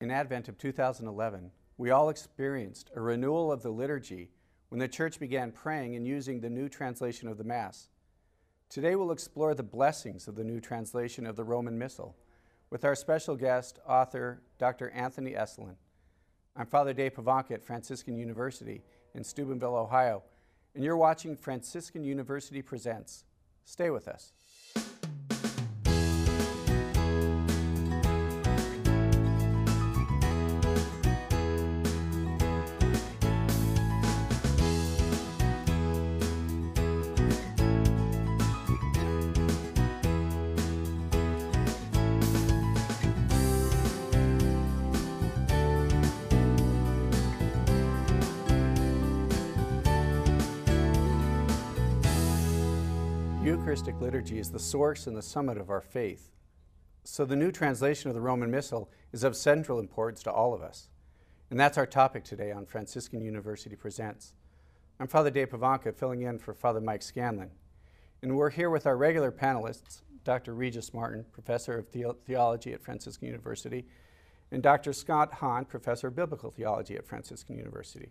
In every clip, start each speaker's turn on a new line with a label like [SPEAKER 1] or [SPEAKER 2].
[SPEAKER 1] In Advent of 2011, we all experienced a renewal of the liturgy when the church began praying and using the new translation of the Mass. Today we'll explore the blessings of the new translation of the Roman Missal with our special guest, author Dr. Anthony Esolen. I'm Father Dave Pivonka at Franciscan University in Steubenville, Ohio, and you're watching Franciscan University Presents. Stay with us. Liturgy is the source and the summit of our faith. So the new translation of the Roman Missal is of central importance to all of us. And that's our topic today on Franciscan University Presents. I'm Father Dave Pivonka, filling in for Father Mike Scanlon. And we're here with our regular panelists, Dr. Regis Martin, Professor of the- Theology at Franciscan University, and Dr. Scott Hahn, Professor of Biblical Theology at Franciscan University.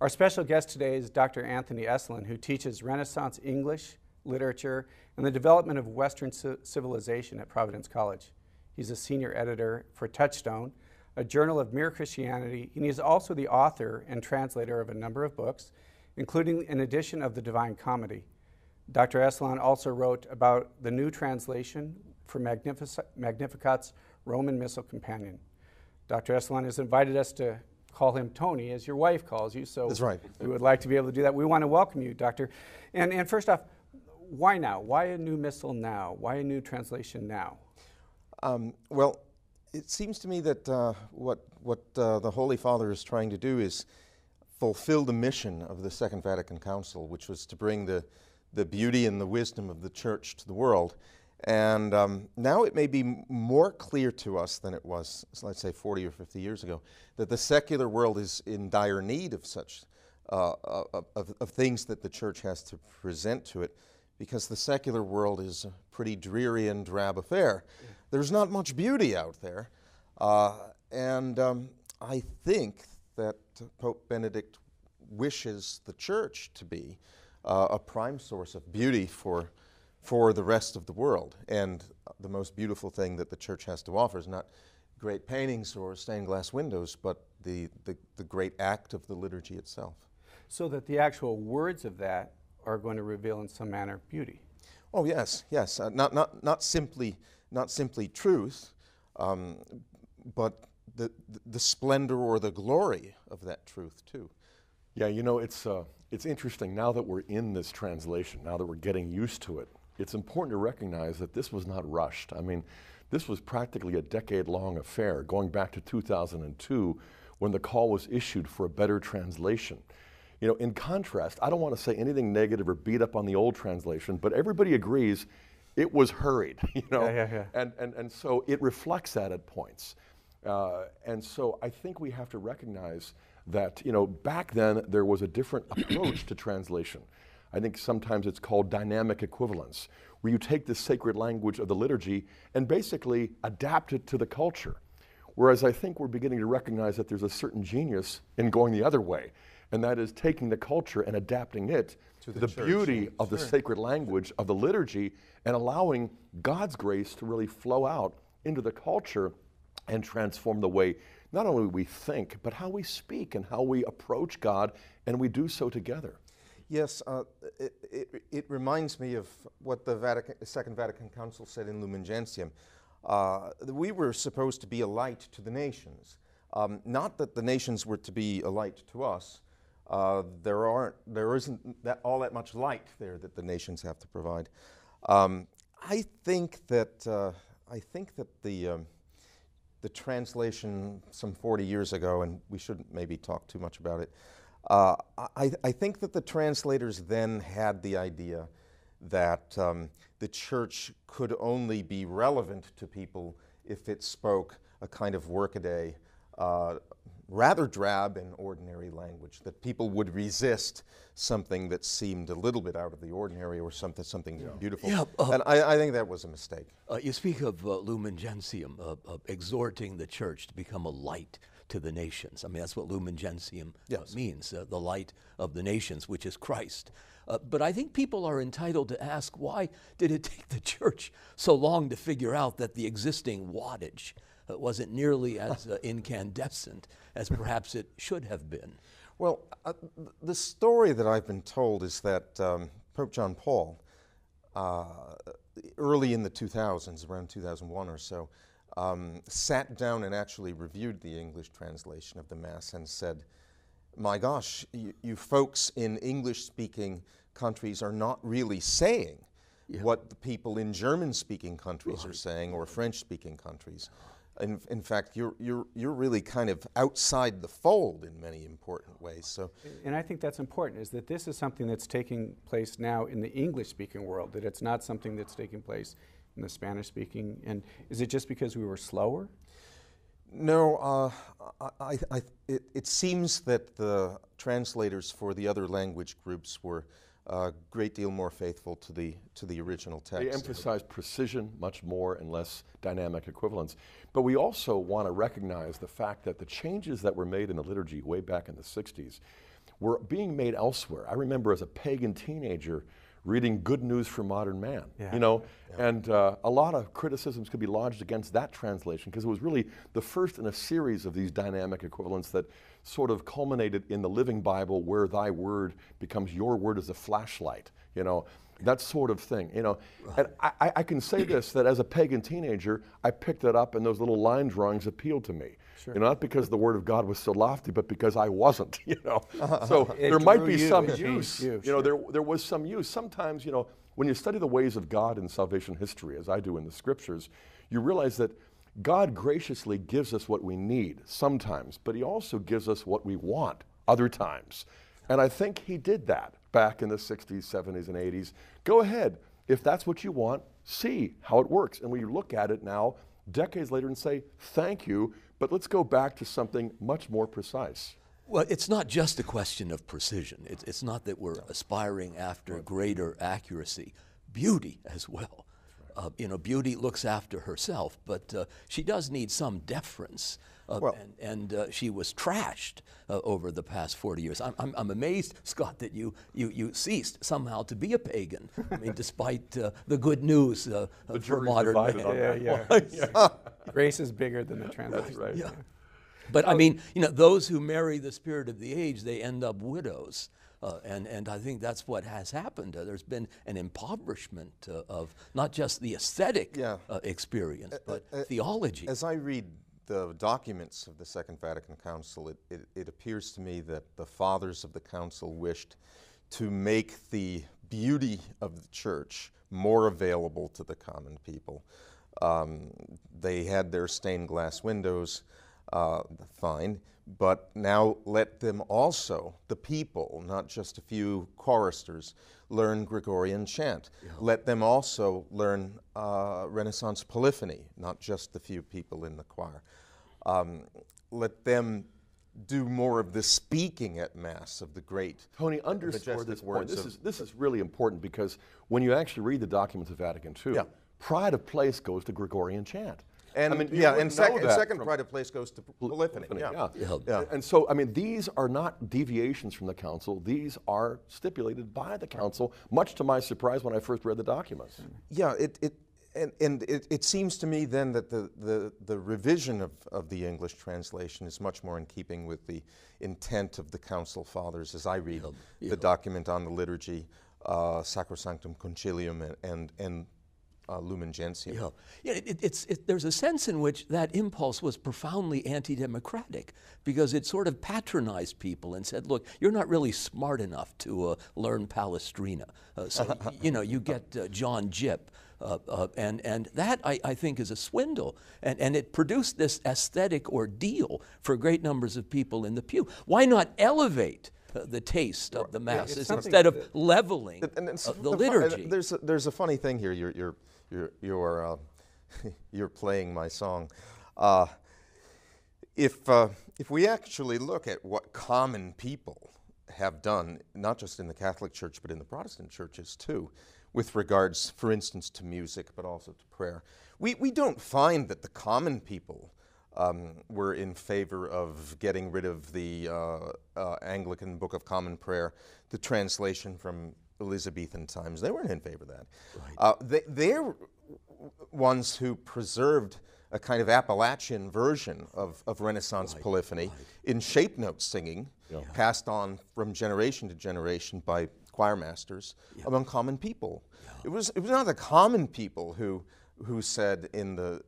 [SPEAKER 1] Our special guest today is Dr. Anthony Esolen, who teaches Renaissance English, literature, and the development of Western civilization at Providence College. He's a senior editor for Touchstone, a journal of mere Christianity, and he is also the author and translator of a number of books, including an edition of the Divine Comedy. Dr. Esolen also wrote about the new translation for Magnific- Magnificat's Roman Missal Companion. Dr. Esolen has invited us to call him Tony, as your wife calls you. So
[SPEAKER 2] That's right.
[SPEAKER 1] We would like to be able to do that. We want to welcome you, Doctor. And, and first off, why now? Why a new missal now? Why a new translation now?
[SPEAKER 2] Um, well, it seems to me that uh, what, what uh, the Holy Father is trying to do is fulfill the mission of the Second Vatican Council, which was to bring the, the beauty and the wisdom of the Church to the world. And um, now it may be more clear to us than it was, let's say, 40 or 50 years ago, that the secular world is in dire need of such uh, of, of, things that the Church has to present to it because the secular world is a pretty dreary and drab affair. There's not much beauty out there. Uh, and um, I think that Pope Benedict wishes the church to be uh, a prime source of beauty for, for the rest of the world. And the most beautiful thing that the church has to offer is not great paintings or stained glass windows, but the, the, the great act of the liturgy itself.
[SPEAKER 1] So that the actual words of that are going to reveal in some manner beauty.
[SPEAKER 2] Oh yes, yes. Uh, not, not, not, simply, not simply truth, um, but the, the splendor or the glory of that truth too.
[SPEAKER 3] Yeah, you know, it's, uh, it's interesting now that we're in this translation, now that we're getting used to it, it's important to recognize that this was not rushed. I mean, this was practically a decade long affair, going back to 2002 when the call was issued for a better translation. You know, in contrast, I don't want to say anything negative or beat up on the old translation, but everybody agrees it was hurried, you know?
[SPEAKER 1] Yeah, yeah, yeah.
[SPEAKER 3] And, and, and so it reflects that at points. Uh, and so I think we have to recognize that, you know, back then there was a different approach to translation. I think sometimes it's called dynamic equivalence, where you take the sacred language of the liturgy and basically adapt it to the culture. Whereas I think we're beginning to recognize that there's a certain genius in going the other way and that is taking the culture and adapting it to the, the beauty of sure. the sacred language of the liturgy and allowing God's grace to really flow out into the culture and transform the way not only we think, but how we speak and how we approach God, and we do so together.
[SPEAKER 2] Yes, uh, it, it, it, reminds me of what the Vatican, Second Vatican Council said in Lumen Gentium. Uh, we were supposed to be a light to the nations. Um, not that the nations were to be a light to us, uh, there aren't, there isn't that, all that much light there that the nations have to provide. Um, I think that uh, I think that the um, the translation some 40 years ago, and we shouldn't maybe talk too much about it. Uh, I, I, think that the translators then had the idea that um, the church could only be relevant to people if it spoke a kind of workaday, uh, rather drab and ordinary language, that people would resist something that seemed a little bit out of the ordinary or something, something beautiful.
[SPEAKER 4] Yeah, uh,
[SPEAKER 2] and I, I think that was a mistake.
[SPEAKER 4] Uh, you speak of uh, Lumen Gentium, uh, of exhorting the church to become a light to the nations. I mean, that's what Lumen Gentium
[SPEAKER 2] Yes.
[SPEAKER 4] means, uh, the light of the nations, which is Christ. Uh, but I think people are entitled to ask why did it take the church so long to figure out that the existing wattage uh, wasn't nearly as uh, incandescent as perhaps it should have been?
[SPEAKER 2] Well, uh, the story that I've been told is that um, Pope John Paul, uh, early in the 2000s, around 2001 or so, um, sat down and actually reviewed the English translation of the Mass and said, My gosh, you, you folks in English speaking countries are not really saying what the people in German speaking countries are saying or French speaking countries. In, in fact, you're, you're, you're really kind of outside the fold in many important ways. So,
[SPEAKER 1] And I think that's important, is that this is something that's taking place now in the English-speaking world, that it's not something that's taking place in the Spanish-speaking. And is it just because we were slower?
[SPEAKER 2] no, uh, I, I, I, it, it seems that the translators for the other language groups were a great deal more faithful to the, to the original text.
[SPEAKER 3] They emphasize precision much more and less dynamic equivalence. But we also want to recognize the fact that the changes that were made in the liturgy way back in the 60s were being made elsewhere. I remember as a pagan teenager reading Good News for Modern Man,
[SPEAKER 1] Yeah.
[SPEAKER 3] you know, and uh, a lot of criticisms could be lodged against that translation because it was really the first in a series of these dynamic equivalents that sort of culminated in the Living Bible where thy word becomes your word as a flashlight, you know, that sort of thing, you know. And I, I- can say this that as a pagan teenager, I picked it up and those little line drawings appealed to me. You know, not because the word of God was so lofty, but because I wasn't, you know. Uh-huh. So
[SPEAKER 1] It
[SPEAKER 3] there might be
[SPEAKER 1] you,
[SPEAKER 3] some use.
[SPEAKER 1] you,
[SPEAKER 3] You know, there, there was some use. Sometimes, you know, when you study the ways of God in salvation history, as I do in the scriptures, you realize that God graciously gives us what we need sometimes, but He also gives us what we want other times. And I think He did that back in the 60s, 70s, and 80s. Go ahead. If that's what you want, see how it works. And we look at it now, decades later, and say, thank you, but let's go back to something much more precise.
[SPEAKER 4] Well, it's not just a question of precision. It's, it's not that we're aspiring after greater accuracy, beauty as well. Uh, you know, beauty looks after herself, but uh, she does need some deference. Uh,
[SPEAKER 2] Well-
[SPEAKER 4] and and uh, she was trashed uh, over the past 40 years. I'm, I'm, I'm amazed, Scott, that you, you, you ceased somehow to be a pagan. I mean, despite uh, the good news uh, for modern man.
[SPEAKER 3] on
[SPEAKER 1] Yeah, yeah. Grace is bigger than the translation.
[SPEAKER 3] right.
[SPEAKER 4] Yeah. But I mean, you know, those who marry the spirit of the age, they end up widows. Uh, and, and I think that's what has happened. Uh, there's been an impoverishment uh, of not just the aesthetic
[SPEAKER 2] Yeah.
[SPEAKER 4] uh, experience, but theology.
[SPEAKER 2] As I read the documents of the Second Vatican Council, it, it, it appears to me that the fathers of the council wished to make the beauty of the church more available to the common people. Um, they had their stained glass windows, uh, fine, but now let them also, the people, not just a few choristers, learn Gregorian chant. Let them also learn uh, Renaissance polyphony, not just the few people in the choir. Um, let them do more of the speaking at Mass of the great.
[SPEAKER 3] Tony, underscore this point. This is, this is really important because when you actually read the documents of Vatican II,
[SPEAKER 2] Yeah.
[SPEAKER 3] pride of place goes to Gregorian chant.
[SPEAKER 2] And
[SPEAKER 3] I mean,
[SPEAKER 2] yeah, and
[SPEAKER 3] wouldn't know
[SPEAKER 2] second,
[SPEAKER 3] that
[SPEAKER 2] second pride of place goes to polyphony.
[SPEAKER 3] Polyphony,
[SPEAKER 2] Yeah.
[SPEAKER 3] yeah.
[SPEAKER 4] Yeah.
[SPEAKER 3] And so, I mean, these are not deviations from the council. These are stipulated by the council, much to my surprise when I first read the documents.
[SPEAKER 2] Yeah, it, it and, and it, it seems to me then that the, the, the revision of, of the English translation is much more in keeping with the intent of the Council Fathers as I read the document on the liturgy, uh, Sacrosanctum Concilium, and, and, and uh, Lumen Gentium.
[SPEAKER 4] Yeah, yeah it, it's, it, there's a sense in which that impulse was profoundly anti democratic because it sort of patronized people and said, look, you're not really smart enough to uh, learn Palestrina. Uh, so, you know, you get uh, John Jip. Uh, uh, and, and that, I, I think, is a swindle. And, and it produced this aesthetic ordeal for great numbers of people in the pew. Why not elevate the taste of the masses
[SPEAKER 1] something
[SPEAKER 4] instead of leveling
[SPEAKER 2] And
[SPEAKER 4] uh, the
[SPEAKER 2] fu-
[SPEAKER 4] liturgy?
[SPEAKER 2] there's a, there's a funny thing here. You're you're you're you're, uh, you're playing my song. Uh, if uh, if we actually look at what common people have done, not just in the Catholic Church, but in the Protestant churches too, with regards, for instance, to music, but also to prayer, we, we don't find that the common people um, were in favor of getting rid of the uh, uh, Anglican Book of Common Prayer, the translation from Elizabethan times. They weren't in favor of that. Right. Uh, they, they're ones who preserved a kind of Appalachian version of, of Renaissance right. polyphony right. in shape note singing, yeah. passed on from generation to generation by choir masters yeah. among common people. Yeah. It, was, it was not the common people who who said in the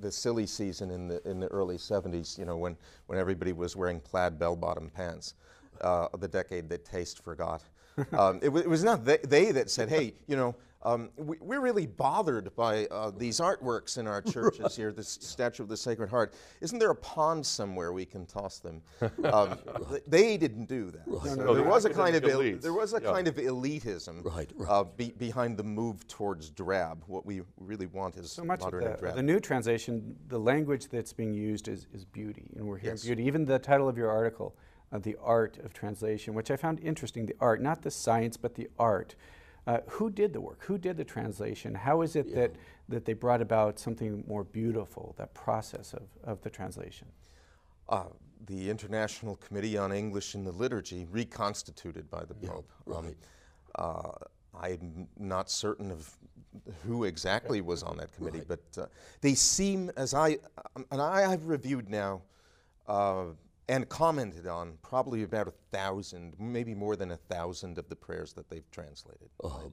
[SPEAKER 2] the silly season in the in the early 70s, you know, when when everybody was wearing plaid bell-bottom pants, uh, the decade that taste forgot. um, it, it, was not they, they, that said, hey, you know, um, we, are really bothered by uh, these artworks in our churches right. here, this statue of the Sacred Heart. Isn't there a pond somewhere we can toss them? Um, they didn't do that. Right. No, no, there, was a kind of il- there was a yeah. kind of elitism
[SPEAKER 4] right,
[SPEAKER 2] uh, be- behind the move towards drab. What we really want is
[SPEAKER 1] so much
[SPEAKER 2] modern
[SPEAKER 1] of the,
[SPEAKER 2] drab.
[SPEAKER 1] The new translation, the language that's being used is, is beauty, and we're hearing yes. beauty. Even the title of your article, uh, the art of translation, which I found interesting. The art, not the science, but the art. Uh, who did the work? Who did the translation? How is it yeah. that, that they brought about something more beautiful, that process of, of the translation?
[SPEAKER 2] Uh, the International Committee on English in the Liturgy, reconstituted by the Pope.
[SPEAKER 4] Right.
[SPEAKER 2] Um, uh, I'm not certain of who exactly was on that committee, right. but uh, they seem, as I, um, and I have reviewed now uh, and commented on probably about a thousand, maybe more than a thousand of the prayers that they've translated.
[SPEAKER 4] Oh.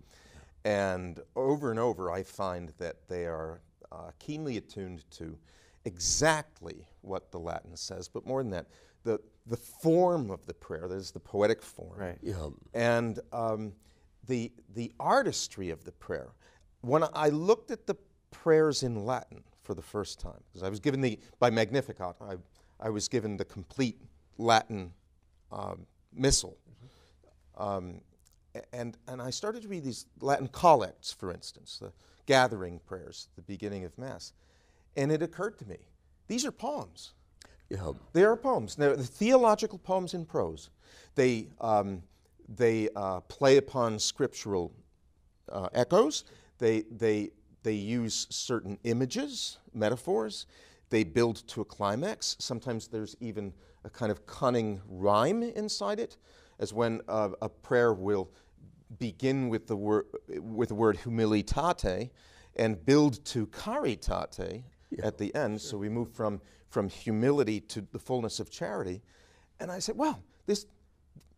[SPEAKER 2] And over and over, I find that they are uh, keenly attuned to exactly what the Latin says, but more than that, the, the form of the prayer, that is the poetic form,
[SPEAKER 1] right.
[SPEAKER 4] yeah.
[SPEAKER 2] and um, the, the artistry of the prayer. When I looked at the prayers in Latin for the first time, because I was given the, by Magnificat, I I was given the complete Latin um, missal. Um, and, and I started to read these Latin collects, for instance, the gathering prayers, the beginning of Mass. And it occurred to me these are poems.
[SPEAKER 4] Yeah.
[SPEAKER 2] They are poems. They're the theological poems in prose. They, um, they uh, play upon scriptural uh, echoes. They, they, they use certain images, metaphors. They build to a climax. Sometimes there's even a kind of cunning rhyme inside it, as when uh, a prayer will begin with the, wor- with the word humilitate and build to caritate yeah, at the end. Sure. So we move from, from humility to the fullness of charity. And I said, well, this,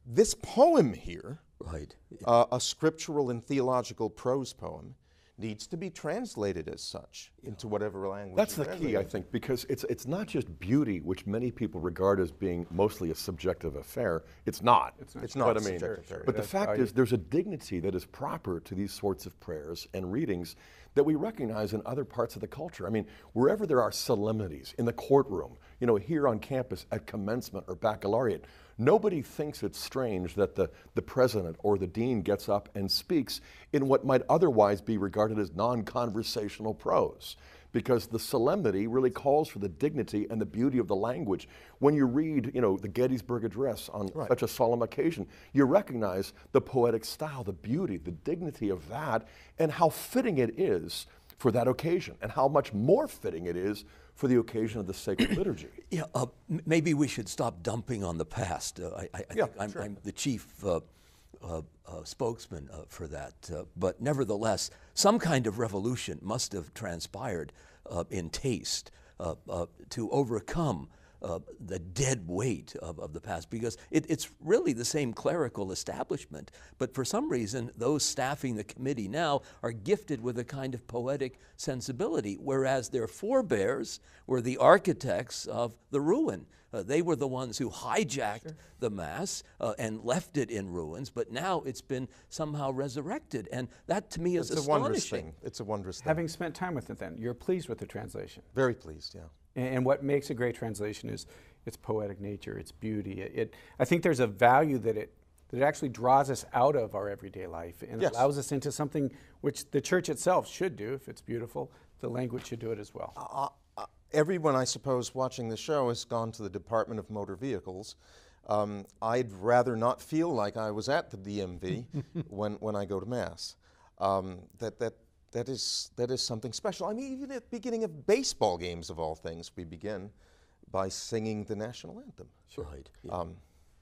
[SPEAKER 2] this poem here,
[SPEAKER 4] right.
[SPEAKER 2] Uh, a scriptural and theological prose poem, needs to be translated as such into whatever language.
[SPEAKER 3] That's the key, I think, because it's it's not just beauty, which many people regard as being mostly a subjective affair. It's not.
[SPEAKER 2] It's not. It's not
[SPEAKER 3] but, I mean, but the fact is, there's a dignity that is proper to these sorts of prayers and readings that we recognize in other parts of the culture. I mean, wherever there are solemnities in the courtroom, you know, here on campus at commencement or baccalaureate Nobody thinks it's strange that the, the president or the dean gets up and speaks in what might otherwise be regarded as non conversational prose because the solemnity really calls for the dignity and the beauty of the language. When you read, you know, the Gettysburg Address on right. such a solemn occasion, you recognize the poetic style, the beauty, the dignity of that, and how fitting it is for that occasion, and how much more fitting it is for the occasion of the sacred liturgy.
[SPEAKER 4] Yeah, uh, m- maybe we should stop dumping on the past. Uh, I, I, I
[SPEAKER 2] yeah,
[SPEAKER 4] think I'm,
[SPEAKER 2] sure.
[SPEAKER 4] I'm, the chief uh, uh, uh spokesman uh, for that. but nevertheless, some kind of revolution must have transpired in taste to overcome uh, the dead weight of, of the past because it, it's really the same clerical establishment. But for some reason, those staffing the committee now are gifted with a kind of poetic sensibility, whereas their forebears were the architects of the ruin. Uh, they were the ones who hijacked sure. the Mass uh, and left it in ruins, but now it's been somehow resurrected. And that to me is
[SPEAKER 2] it's
[SPEAKER 4] astonishing.
[SPEAKER 2] A wondrous thing. It's a wondrous thing.
[SPEAKER 1] Having spent time with it then, you're pleased with the translation?
[SPEAKER 2] Very pleased, yeah.
[SPEAKER 1] And, what makes a great translation is its poetic nature, its beauty. It, it, I think there's a value that it that it actually draws us out of our everyday life and
[SPEAKER 2] yes.
[SPEAKER 1] allows us into something which the church itself should do if it's beautiful. The language should do it as well.
[SPEAKER 2] Uh, uh, everyone, I suppose, watching the show has gone to the Department of Motor Vehicles. Um, I'd rather not feel like I was at the DMV when, when I go to Mass. Um, that, that, that, is, that is something special. I mean, even at the beginning of baseball games, of all things, we begin by singing the national anthem.
[SPEAKER 4] Right. yeah.
[SPEAKER 2] Um,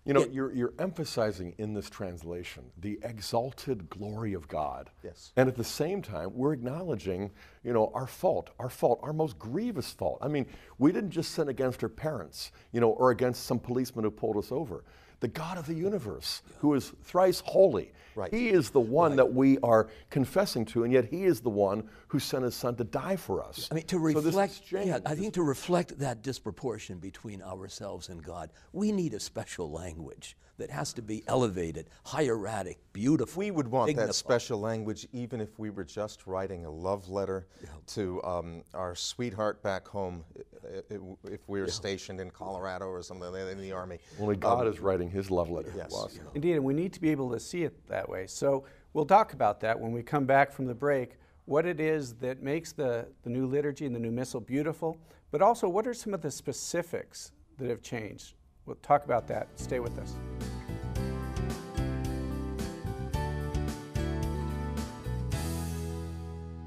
[SPEAKER 3] You know, you're, you're emphasizing in this translation the exalted glory of God.
[SPEAKER 2] Yes.
[SPEAKER 3] And at the same time, we're acknowledging, you know, our fault, our fault, our most grievous fault. I mean, we didn't just sin against our parents, you know, or against some policeman who pulled us over. The God of the universe, who is thrice holy,
[SPEAKER 2] Right.
[SPEAKER 3] He is the one that we are confessing to, and yet He is the one who sent His Son to die for us.
[SPEAKER 4] I mean, to reflect,
[SPEAKER 3] exchange
[SPEAKER 4] yeah, I think to reflect that disproportion between ourselves and God, we need a special language that has to be elevated, hieratic, beautiful.
[SPEAKER 2] We would want
[SPEAKER 4] dignified.
[SPEAKER 2] that special language even if we were just writing a love letter to um, our sweetheart back home i- i- if we were stationed in Colorado or something in the Army.
[SPEAKER 3] Only God is writing His love letter
[SPEAKER 2] yes.
[SPEAKER 3] to us.
[SPEAKER 1] Indeed, and we need to be able to see it that way. So we'll talk about that when we come back from the break, what it is that makes the, the new liturgy and the new missal beautiful, but also what are some of the specifics that have changed. We'll talk about that. Stay with us.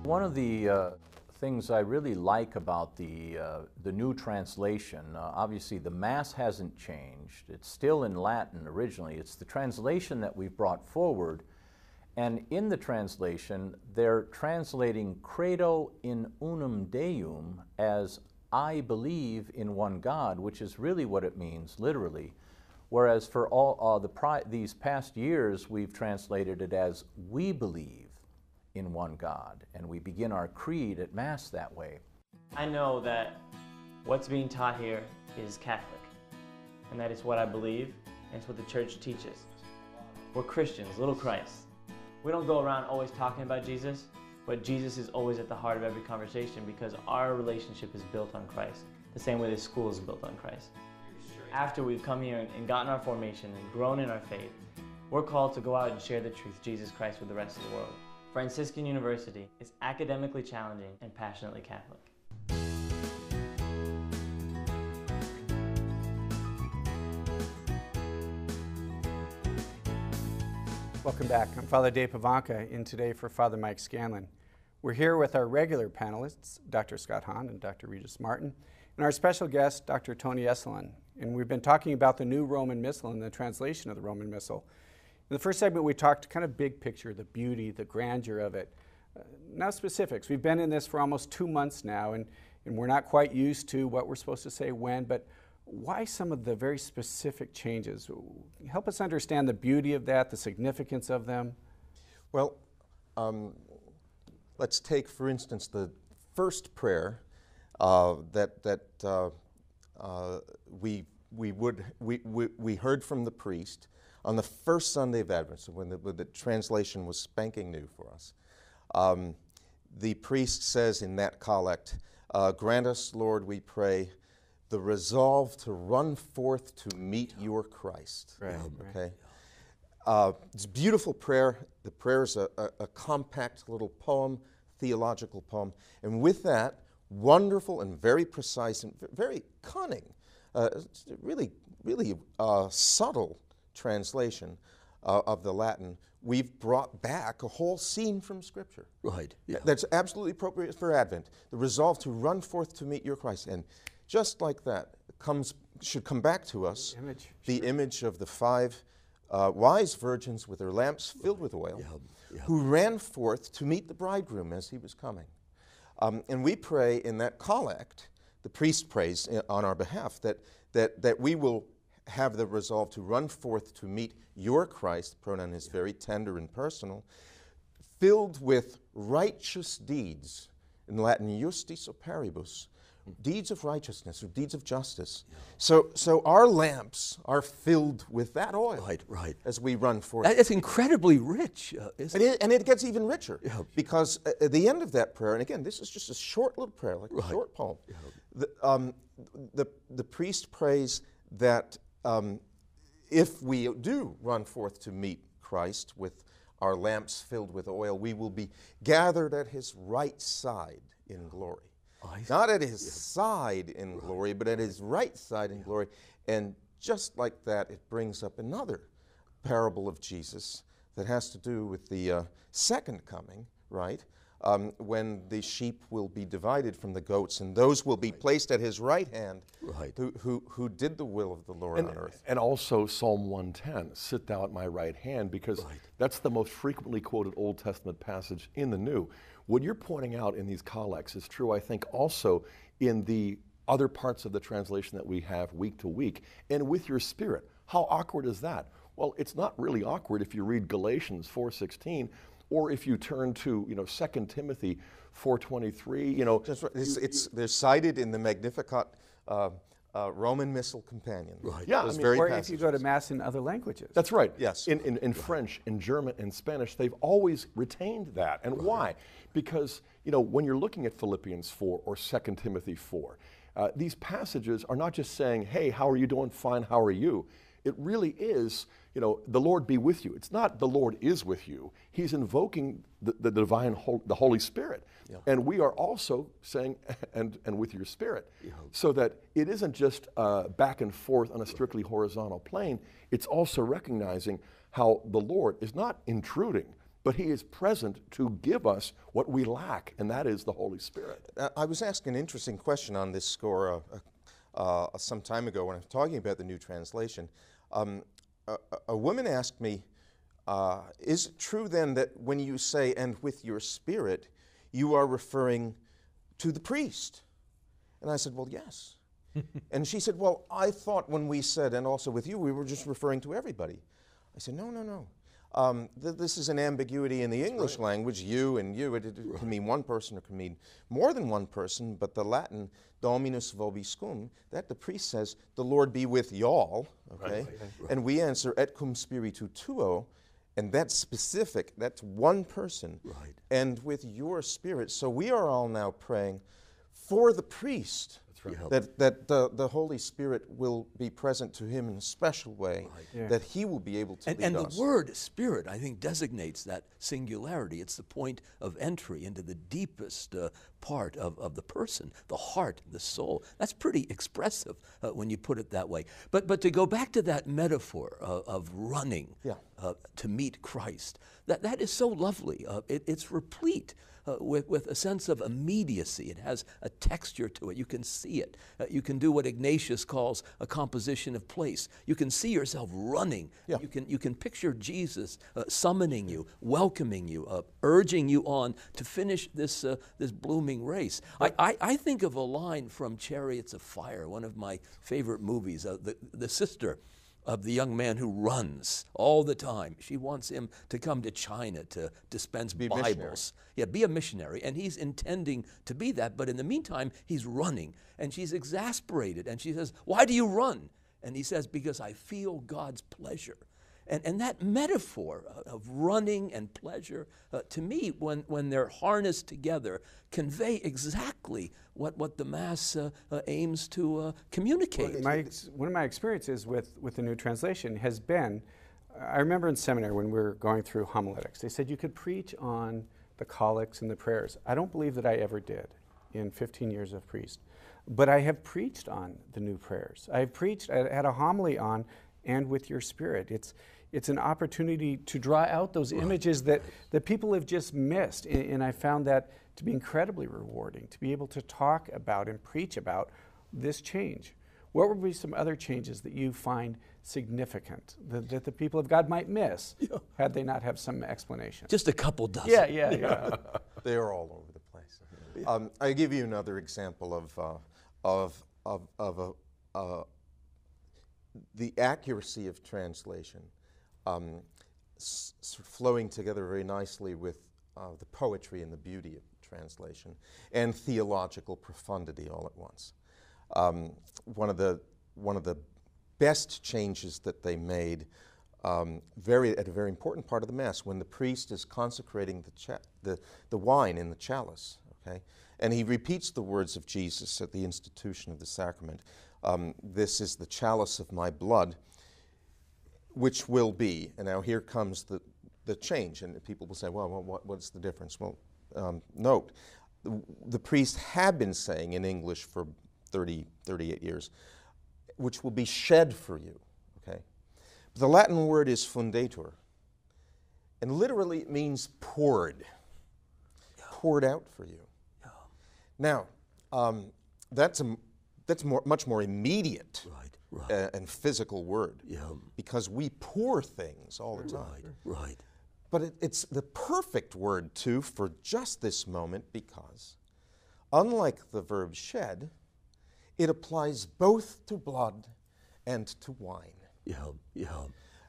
[SPEAKER 5] One of the uh, things I really like about the, uh, the new translation, uh, obviously the Mass hasn't changed. It's still in Latin originally. It's the translation that we've brought forward. And in the translation, they're translating credo in unum Deum as I believe in one God, which is really what it means, literally. Whereas for all uh, the pri- these past years, we've translated it as we believe in one God, and we begin our creed at Mass that way.
[SPEAKER 6] I know that what's being taught here is Catholic, and that is what I believe, and it's what the church teaches. We're Christians, little Christ. We don't go around always talking about Jesus, but Jesus is always at the heart of every conversation because our relationship is built on Christ, the same way this school is built on Christ. After we've come here and- gotten our formation and grown in our faith, we're called to go out and share the truth, Jesus Christ, with the rest of the world. Franciscan University is academically challenging and passionately Catholic.
[SPEAKER 1] Welcome back. I'm Father Dave Pivonka in today for Father Mike Scanlon. We're here with our regular panelists, Dr. Scott Hahn and Dr. Regis Martin, and our special guest, Dr. Tony Esolen. And we've been talking about the new Roman Missal and the translation of the Roman Missal. In the first segment, we talked kind of big picture, the beauty, the grandeur of it. Uh, now, specifics. We've been in this for almost two months now, and, and we're not quite used to what we're supposed to say when, but why some of the very specific changes? Help us understand the beauty of that, the significance of them.
[SPEAKER 2] Well, um, let's take, for instance, the first prayer uh, that, that uh, uh, we, we, would, we, we, we heard from the priest on the first Sunday of Advent, so when the, when the translation was spanking new for us. Um, the priest says in that collect, uh, Grant us, Lord, we pray, the resolve to run forth to meet your Christ.
[SPEAKER 1] Right, right.
[SPEAKER 2] Okay? Uh, it's a beautiful prayer. The prayer is a, a, a compact little poem, theological poem. And with that, wonderful and very precise and very cunning, uh, really, really uh, subtle translation uh, of the Latin, we've brought back a whole scene from Scripture.
[SPEAKER 4] Right. Yeah.
[SPEAKER 2] That's absolutely appropriate for Advent. The resolve to run forth to meet your Christ. And just like that, comes, should come back to us
[SPEAKER 1] Image,
[SPEAKER 2] the image of the five uh, wise virgins with their lamps filled with oil, who ran forth to meet the bridegroom as he was coming. Um, and we pray in that collect, the priest prays i- on our behalf, that, that, that we will have the resolve to run forth to meet your Christ, the pronoun is very tender and personal, filled with righteous deeds, in Latin, justis operibus, deeds of righteousness or deeds of justice. So, so our lamps are filled with that oil
[SPEAKER 4] Right, right.
[SPEAKER 2] as we run forth.
[SPEAKER 4] It's incredibly rich, uh, isn't
[SPEAKER 2] It
[SPEAKER 4] it?
[SPEAKER 2] and it gets even richer because at the end of that prayer, and again, this is just a short little prayer, like a short poem. The, um, the, the priest prays that um, if we do run forth to meet Christ with our lamps filled with oil, we will be gathered at his right side in glory. Not at his side in glory, but at his right side in glory. And just like that, it brings up another parable of Jesus that has to do with the uh, second coming, right? Um, when the sheep will be divided from the goats, and those will be placed at his right hand,
[SPEAKER 4] Right.
[SPEAKER 2] who, who, who did the will of the Lord
[SPEAKER 3] And,
[SPEAKER 2] on earth.
[SPEAKER 3] and also Psalm 110, sit thou at my right hand, because that's the most frequently quoted Old Testament passage in the New. What you're pointing out in these collects is true, I think, also in the other parts of the translation that we have week to week, and with your spirit. How awkward is that? Well, it's not really awkward if you read Galatians 4:16, or if you turn to you know 2 Timothy 4:23. You know,
[SPEAKER 2] That's right. It's, it's, they're cited in the Magnificat uh, uh, Roman Missal Companion. Right.
[SPEAKER 3] Yeah, I mean,
[SPEAKER 2] very
[SPEAKER 1] Or if you go to Mass in other languages.
[SPEAKER 3] That's right.
[SPEAKER 2] Yes.
[SPEAKER 3] In, in, in French, in German, in Spanish, they've always retained that. And why? Because, you know, when you're looking at Philippians 4 or 2 Timothy 4, uh, these passages are not just saying, hey, how are you doing? Fine, how are you? It really is, you know, the Lord be with you. It's not the Lord is with you. He's invoking the, the divine, hol- the Holy Spirit. And we are also saying, and, and with your spirit. So that it isn't just uh, back and forth on a strictly horizontal plane, it's also recognizing how the Lord is not intruding, but He is present to give us what we lack, and that is the Holy Spirit.
[SPEAKER 2] Uh, I was asked an interesting question on this score uh, uh, uh, some time ago when I was talking about the new translation. Um, a, a- woman asked me, uh, Is it true then that when you say, and with your spirit, you are referring to the priest? And I said, Well, yes. and she said, Well, I thought when we said, and also with you, we were just referring to everybody. I said, No, no, no. Um, th- this is an ambiguity in the English language, you and you. It, it can mean one person or can mean more than one person, but the Latin, Dominus vobiscum, that the priest says, the Lord be with y'all, okay? And we answer, et cum spiritu tuo, and that's specific, that's one person.
[SPEAKER 4] Right.
[SPEAKER 2] And with your spirit. So we are all now praying for the priest. That, that the, the Holy Spirit will be present to him in a special way, that he will be able to
[SPEAKER 4] And,
[SPEAKER 2] lead
[SPEAKER 4] and
[SPEAKER 2] us.
[SPEAKER 4] the word spirit, I think, designates that singularity. It's the point of entry into the deepest uh, part of, of the person, the heart, the soul. That's pretty expressive uh, when you put it that way. But, but to go back to that metaphor uh, of running
[SPEAKER 2] Yeah.
[SPEAKER 4] uh, to meet Christ, that, that is so lovely. Uh, it, it's replete. Uh, with, with a sense of immediacy. It has a texture to it. You can see it. Uh, you can do what Ignatius calls a composition of place. You can see yourself running.
[SPEAKER 2] Yeah.
[SPEAKER 4] You, can, you can picture Jesus uh, summoning you, welcoming you, uh, urging you on to finish this, uh, this blooming race. I, I, I think of a line from Chariots of Fire, one of my favorite movies. Uh, the, the sister of the young man who runs all the time. She wants him to come to China to dispense
[SPEAKER 2] missionary.
[SPEAKER 4] Bibles. Yeah, be a missionary. And he's intending to be that, but in the meantime, he's running. And she's exasperated. And she says, Why do you run? And he says, Because I feel God's pleasure. And, and that metaphor uh, of running and pleasure, uh, to me, when, when they're harnessed together, convey exactly what, what the Mass uh, uh, aims to uh, communicate.
[SPEAKER 1] My ex- one of my experiences with, with the new translation has been I remember in seminary when we were going through homiletics, they said you could preach on the collects and the prayers. I don't believe that I ever did in 15 years of priest, but I have preached on the new prayers. I have preached, I had a homily on and with your spirit. It's, it's an opportunity to draw out those images that, that people have just missed. And, and I found that to be incredibly rewarding to be able to talk about and preach about this change. What would be some other changes that you find significant that, that the people of God might miss had they not have some explanation?
[SPEAKER 4] Just a couple dozen.
[SPEAKER 1] yeah, yeah, yeah.
[SPEAKER 2] They are all over the place. Um, I give you another example of, uh, of, of, of a, uh, the accuracy of translation um, flowing together very nicely with uh, the poetry and the beauty of translation and theological profundity all at once. Um, one, of the, one of the best changes that they made um, very, at a very important part of the Mass when the priest is consecrating the, the, the wine in the chalice. Okay? And he repeats the words of Jesus at the institution of the sacrament um, This is the chalice of my blood, which will be, and now here comes the, the change, and people will say, well, what, what's the difference? Well, um, note, the, the priests have been saying in English for 30, 38 years, which will be shed for you. Okay? But the Latin word is fundetur, and literally it means poured, poured out for you. Now, um, that's, a, that's more, much more immediate
[SPEAKER 4] Right, right.
[SPEAKER 2] uh, and physical word
[SPEAKER 4] Yeah.
[SPEAKER 2] because we pour things all the time.
[SPEAKER 4] Right.
[SPEAKER 2] But it, it's the perfect word, too, for just this moment because, unlike the verb shed, it applies both to blood and to wine.
[SPEAKER 4] Yeah. Yeah.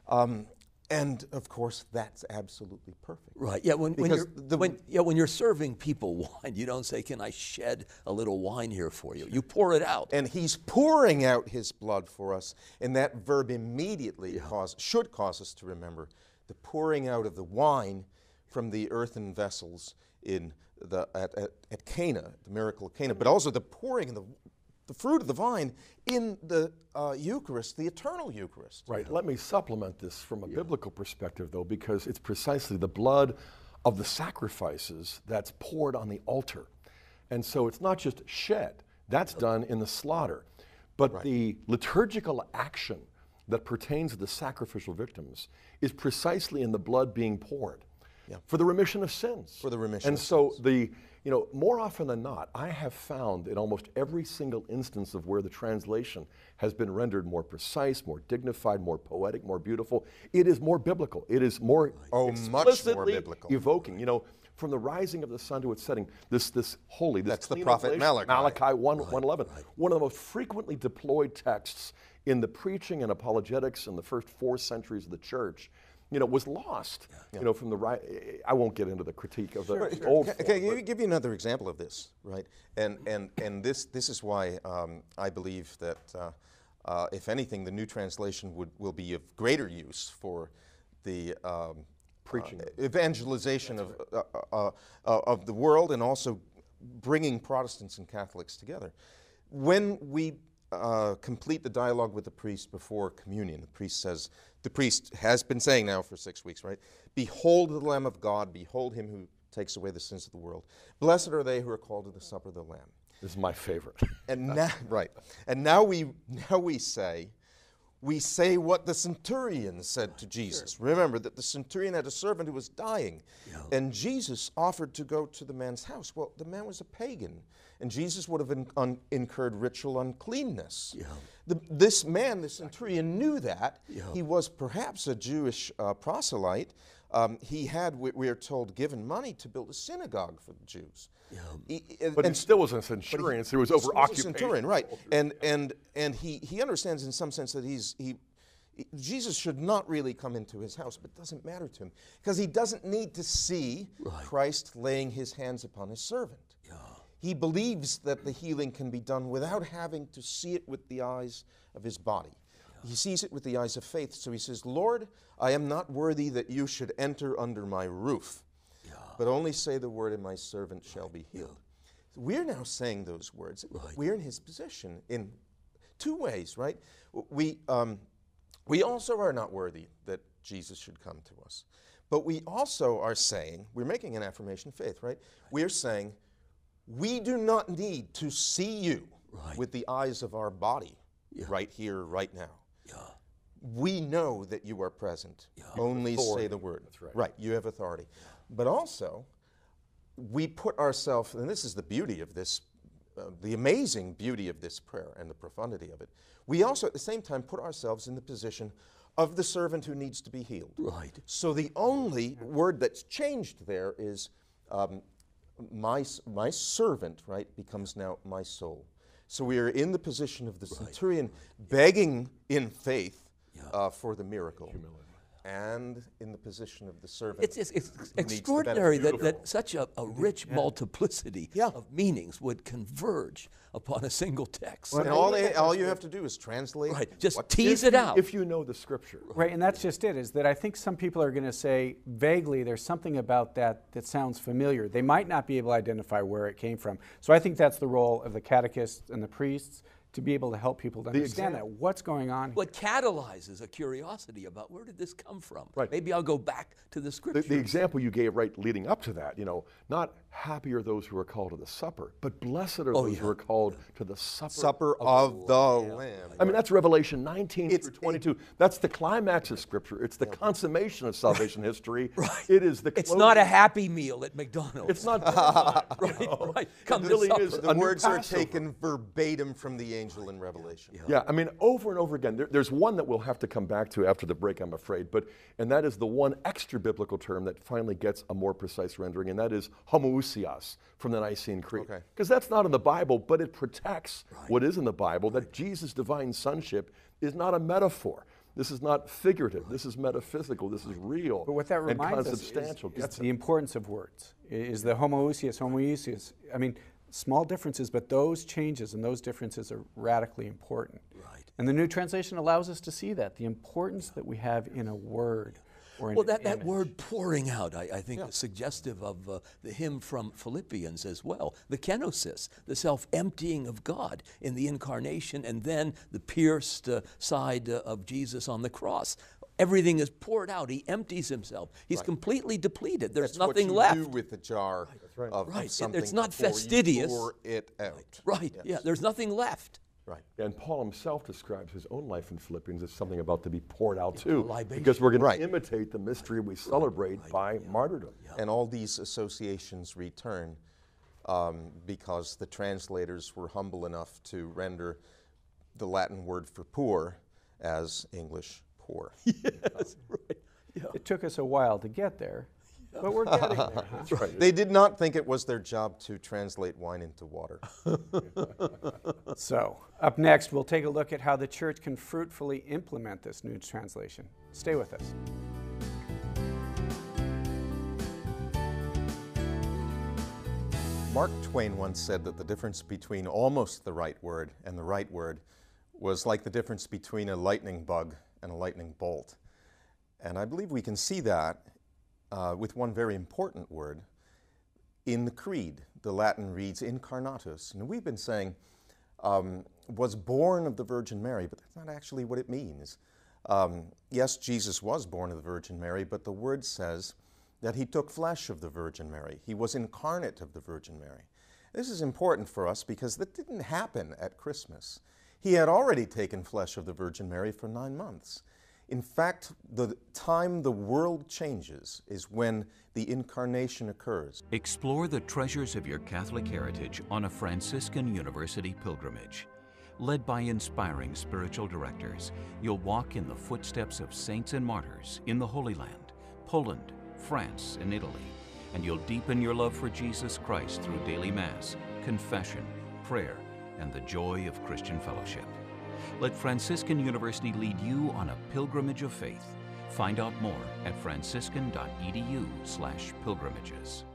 [SPEAKER 2] Um, and of course, that's absolutely perfect.
[SPEAKER 4] Right. Yeah. When, when you're
[SPEAKER 2] the-
[SPEAKER 4] when, yeah when you're serving people wine, you don't say, "Can I shed a little wine here for you?" You pour it out.
[SPEAKER 2] And he's pouring out his blood for us, and that verb immediately cause, should cause us to remember the pouring out of the wine from the earthen vessels in the, at, at, at Cana, the miracle of Cana, but also the pouring of the, the fruit of the vine in the uh, Eucharist, the eternal Eucharist.
[SPEAKER 3] Right. Let me supplement this from a biblical perspective, though, because it's precisely the blood of the sacrifices that's poured on the altar. And so it's not just shed, that's done in the slaughter. But the liturgical action that pertains to the sacrificial victims is precisely in the blood being poured for the remission of sins.
[SPEAKER 2] For the remission
[SPEAKER 3] And
[SPEAKER 2] of
[SPEAKER 3] so the you know more often than not, I have found in almost every single instance of where the translation has been rendered more precise, more dignified, more poetic, more beautiful, it is more biblical. It is more
[SPEAKER 2] Oh, much more biblical.
[SPEAKER 3] evoking. You know, from the rising of the sun to its setting, this this holy, this
[SPEAKER 2] That's the prophet Malachi.
[SPEAKER 3] Malachi 1, 111. One of the most frequently deployed texts in the preaching and apologetics in the first four centuries of the church, you know, was lost. You know, from the right. I won't get into the critique of the old.
[SPEAKER 2] Can,
[SPEAKER 3] form,
[SPEAKER 2] can you give you another example of this, right? And and and this this is why um, I believe that uh, uh, if anything, the new translation would will be of greater use for the um,
[SPEAKER 3] Preaching.
[SPEAKER 2] uh, evangelization of uh, uh, uh, of the world, and also bringing Protestants and Catholics together. When we uh, complete the dialogue with the priest before communion, the priest says, the priest has been saying now for six weeks, right? Behold the Lamb of God, behold him who takes away the sins of the world. Blessed are they who are called to the supper of the Lamb.
[SPEAKER 3] This is my favorite.
[SPEAKER 2] And now, right, and now we now we say, we say what the centurion said to Jesus. Remember that the centurion had a servant who was dying, and Jesus offered to go to the man's house. Well, the man was a pagan, and Jesus would have in, un, incurred ritual uncleanness. The, this man, the centurion, knew that. He was perhaps a Jewish uh, proselyte. Um, he had, we, we are told, given money to build a synagogue for the Jews. He- and-
[SPEAKER 3] But he still was a centurion, so he was over
[SPEAKER 2] a
[SPEAKER 3] occupation.
[SPEAKER 2] centurion, right? And and and he he understands in some sense that he's he. Jesus should not really come into his house, but it doesn't matter to him because he doesn't need to see Christ laying his hands upon his servant. He believes that the healing can be done without having to see it with the eyes of his body. He sees it with the eyes of faith. So he says, Lord, I am not worthy that you should enter under my roof, but only say the word, and my servant shall be healed. We're now saying those words. We're in his position in two ways, right? We, um, we also are not worthy that Jesus should come to us. But we also are saying, we're making an affirmation of faith, right? We're saying, we do not need to see you with the eyes of our body right here, right now. We know that you are present. Only say the word. That's
[SPEAKER 3] right.
[SPEAKER 2] Right, you have authority. But also, we put ourselves, and this is the beauty of this, uh, the amazing beauty of this prayer and the profundity of it. We also, at the same time, put ourselves in the position of the servant who needs to be healed.
[SPEAKER 4] Right.
[SPEAKER 2] So the only word that's changed there is um, my, my servant, right, becomes now my soul. So we are in the position of the centurion begging in faith uh, for the miracle. And in the position of the servant.
[SPEAKER 4] It's, it's, it's
[SPEAKER 2] who needs the
[SPEAKER 4] extraordinary that, that such a, a rich multiplicity
[SPEAKER 2] Yeah.
[SPEAKER 4] of meanings would converge upon a single text.
[SPEAKER 2] And all, they, all you have to do is translate.
[SPEAKER 4] right, just
[SPEAKER 2] what-
[SPEAKER 4] tease it out.
[SPEAKER 3] If you know the scripture.
[SPEAKER 1] Right, and that's just it, is that I think some people are going to say vaguely there's something about that that sounds familiar. They might not be able to identify where it came from. So I think that's the role of the catechists and the priests to be able to help people to understand that. What's going on?
[SPEAKER 4] what catalyzes a curiosity about where did this come from?
[SPEAKER 3] Right.
[SPEAKER 4] Maybe I'll go back to the
[SPEAKER 3] The,
[SPEAKER 4] scripture.
[SPEAKER 3] the example you gave right leading up to that, you know, not happy are those who are called to the supper, but blessed are
[SPEAKER 4] Oh,
[SPEAKER 3] those
[SPEAKER 4] yeah.
[SPEAKER 3] who are called to the supper.
[SPEAKER 2] Supper of the Lamb.
[SPEAKER 3] I mean, that's Revelation 19
[SPEAKER 2] It's-
[SPEAKER 3] through 22. That's the climax of Scripture. It's the consummation of salvation history. right. It is the
[SPEAKER 4] It's not a happy meal at McDonald's.
[SPEAKER 3] It's not.
[SPEAKER 4] right, right. Come
[SPEAKER 3] really
[SPEAKER 4] to
[SPEAKER 3] is
[SPEAKER 2] the words are taken verbatim from the angel in Revelation.
[SPEAKER 3] Yeah, I mean, over and over again. There, there's one that we'll have to come back to after the break, I'm afraid, but and that is the one extra biblical term that finally gets a more precise rendering, and that is homoousios from the Nicene Creed.
[SPEAKER 2] Okay.
[SPEAKER 3] Because that's not in the Bible, but it protects what is in the Bible. That Jesus' divine sonship is not a metaphor. This is not figurative. This is metaphysical. This is real.
[SPEAKER 1] But what that
[SPEAKER 3] and
[SPEAKER 1] reminds us is, is the
[SPEAKER 3] it.
[SPEAKER 1] importance of words. Is the homoousios, homoousios. I mean, small differences, but those changes and those differences are radically important.
[SPEAKER 4] Right.
[SPEAKER 1] And the new translation allows us to see that the importance that we have in a word or
[SPEAKER 4] Well,
[SPEAKER 1] an
[SPEAKER 4] that, that word pouring out, I, I think, is suggestive of uh, the hymn from Philippians as well. The kenosis, the self emptying of God in the incarnation, and then the pierced uh, side uh, of Jesus on the cross. Everything is poured out. He empties himself. He's completely depleted. There's
[SPEAKER 2] That's
[SPEAKER 4] nothing
[SPEAKER 2] what you
[SPEAKER 4] left.
[SPEAKER 2] do with the jar of, of
[SPEAKER 4] Right. It-
[SPEAKER 2] something
[SPEAKER 4] it's not
[SPEAKER 2] before you
[SPEAKER 4] fastidious.
[SPEAKER 2] pour it out.
[SPEAKER 4] Right. Yeah. There's nothing left.
[SPEAKER 2] Right.
[SPEAKER 3] And Paul himself describes his own life in Philippians as something about to be poured out too,
[SPEAKER 4] libation.
[SPEAKER 3] because we're going
[SPEAKER 2] Right.
[SPEAKER 3] to imitate the mystery we celebrate by martyrdom.
[SPEAKER 2] And all these associations return um, because the translators were humble enough to render the Latin word for pour as English pour.
[SPEAKER 4] Yes. Right. Yeah.
[SPEAKER 1] It took us a while to get there, but we're getting there. huh?
[SPEAKER 2] They did not think it was their job to translate wine into water.
[SPEAKER 1] So, up next, we'll take a look at how the church can fruitfully implement this new translation. Stay with us.
[SPEAKER 2] Mark Twain once said that the difference between almost the right word and the right word was like the difference between a lightning bug and a lightning bolt. And I believe we can see that uh, with one very important word. In the Creed, the Latin reads incarnatus. And we've been saying um, was born of the Virgin Mary, but that's not actually what it means. Um, yes, Jesus was born of the Virgin Mary, but the word says that he took flesh of the Virgin Mary. He was incarnate of the Virgin Mary. This is important for us because that didn't happen at Christmas. He had already taken flesh of the Virgin Mary for nine months. In fact, the time the world changes is when the incarnation occurs.
[SPEAKER 7] Explore the treasures of your Catholic heritage on a Franciscan University pilgrimage. Led by inspiring spiritual directors, you'll walk in the footsteps of saints and martyrs in the Holy Land, Poland, France, and Italy, and you'll deepen your love for Jesus Christ through daily Mass, confession, prayer, and the joy of Christian fellowship. Let Franciscan University lead you on a pilgrimage of faith. Find out more at franciscan.edu slash pilgrimages.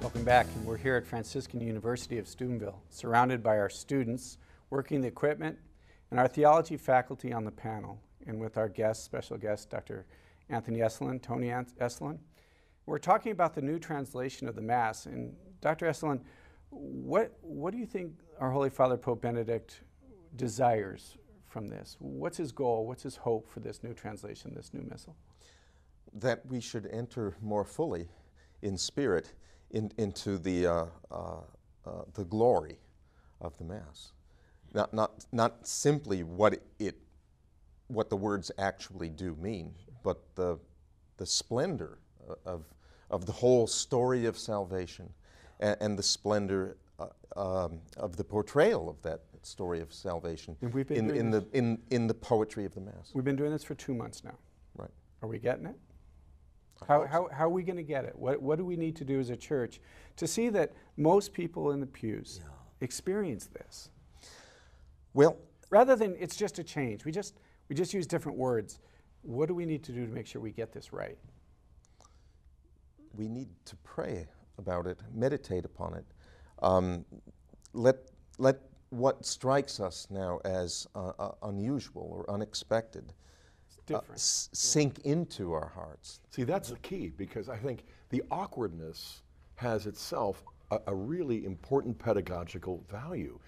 [SPEAKER 1] Welcome back. And we're here at Franciscan University of Steubenville, surrounded by our students working the equipment and our theology faculty on the panel, and with our guest, special guest, Dr. Anthony Esolen, Tony Esolen. We're talking about the new translation of the Mass. And Dr. Esolen, what, what do you think our Holy Father Pope Benedict desires from this? What's his goal? What's his hope for this new translation, this new missal?
[SPEAKER 2] that we should enter more fully in spirit in, into the, uh, uh, uh, the glory of the Mass. Not, not, not simply what, it, what the words actually do mean, but the, the splendor uh, of, of the whole story of salvation and, and the splendor uh, um, of the portrayal of that story of salvation
[SPEAKER 1] And we've been
[SPEAKER 2] in, in, the, in, in the poetry of the Mass.
[SPEAKER 1] We've been doing this for two months now.
[SPEAKER 2] Right.
[SPEAKER 1] Are we getting it? How, how, how are we going to get it? What, what do we need to do as a church to see that most people in the pews experience this?
[SPEAKER 2] Well,
[SPEAKER 1] Rather than it's just a change, we just, we just use different words. What do we need to do to make sure we get this right?
[SPEAKER 2] We need to pray about it, meditate upon it. Um, let, let what strikes us now as uh, uh, unusual or unexpected uh,
[SPEAKER 1] different.
[SPEAKER 2] s- sink into our hearts.
[SPEAKER 3] See, that's the key because I think the awkwardness has itself a, a really important pedagogical value.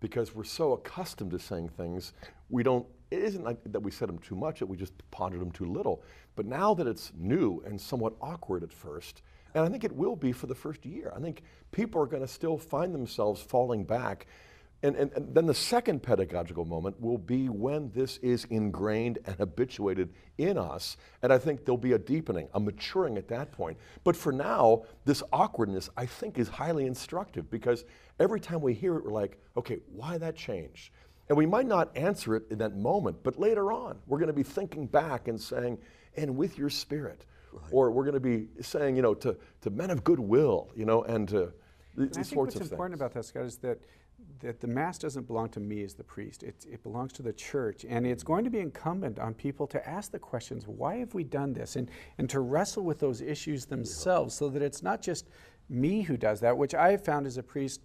[SPEAKER 3] Because we're so accustomed to saying things, we don't, it isn't like that we said them too much, that we just pondered them too little. But now that it's new and somewhat awkward at first, and I think it will be for the first year, I think people are going to still find themselves falling back and, and, and, then the second pedagogical moment will be when this is ingrained and habituated in us. And I think there'll be a deepening, a maturing at that point. But for now, this awkwardness, I think, is highly instructive because every time we hear it, we're like, okay, why that change? And we might not answer it in that moment, but later on, we're going to be thinking back and saying, and with your spirit. Right. Or we're going to be saying, you know, to, to men of goodwill, you know, and to
[SPEAKER 1] these I think what's important about that, Scott, is that that the Mass doesn't belong to me as the priest. It, it belongs to the church. And it's going to be incumbent on people to ask the questions why have we done this? And, and to wrestle with those issues themselves so that it's not just me who does that, which I have found as a priest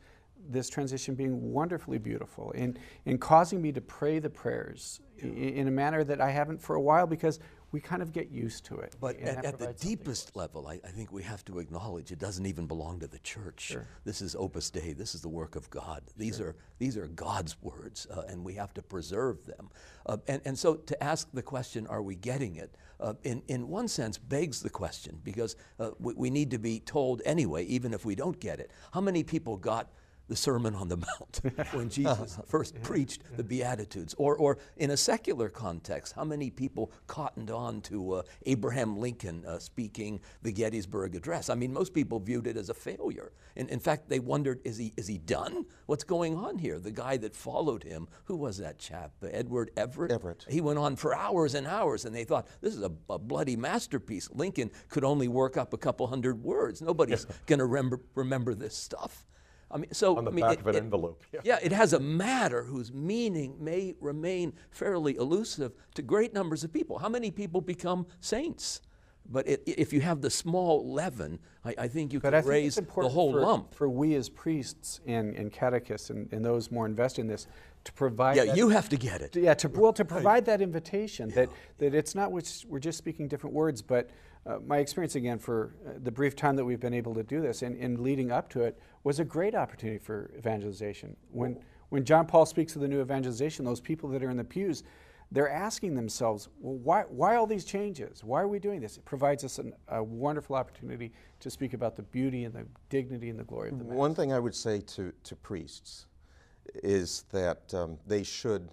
[SPEAKER 1] this transition being wonderfully beautiful in, in causing me to pray the prayers in, in a manner that I haven't for a while because we kind of get used to it.
[SPEAKER 4] But at, at the deepest level, I, I, think we have to acknowledge it doesn't even belong to the church. Sure. This is Opus Dei. This is the work of God. These sure. are these are God's words, uh, and we have to preserve them. Uh, and, and so to ask the question, are we getting it? Uh, in, in one sense, begs the question because uh, we, we need to be told anyway, even if we don't get it. How many people got the Sermon on the Mount when Jesus first preached the Beatitudes. Or, or in a secular context, how many people cottoned on to uh, Abraham Lincoln uh, speaking the Gettysburg Address? I mean, most people viewed it as a failure. In, in fact, they wondered, is he, is he done? What's going on here? The guy that followed him, who was that chap? Uh, Edward Everett?
[SPEAKER 2] Everett.
[SPEAKER 4] He went on for hours and hours, and they thought, this is a, a bloody masterpiece. Lincoln could only work up a couple hundred words. Nobody's going to remember, remember this stuff.
[SPEAKER 3] I mean, so on the
[SPEAKER 4] I mean,
[SPEAKER 3] back
[SPEAKER 4] it,
[SPEAKER 3] of an
[SPEAKER 4] it,
[SPEAKER 3] envelope.
[SPEAKER 4] Yeah. yeah, it has a matter whose meaning may remain fairly elusive to great numbers of people. How many people become saints? But it, if you have the small leaven, I, I think you but can raise the whole
[SPEAKER 1] for,
[SPEAKER 4] lump.
[SPEAKER 1] For we as priests and, and catechists and, and those more invested in this, to provide.
[SPEAKER 4] Yeah, that, you have to get it.
[SPEAKER 1] Yeah, to well to provide that invitation yeah. that that it's not which we're just speaking different words, but uh, my experience again for uh, the brief time that we've been able to do this and, and leading up to it was a great opportunity for evangelization. When when John Paul speaks of the new evangelization, those people that are in the pews, they're asking themselves, well, why, why all these changes? Why are we doing this? It provides us an, a wonderful opportunity to speak about the beauty and the dignity and the glory of the Mass.
[SPEAKER 2] One thing I would say to, to priests is that um, they should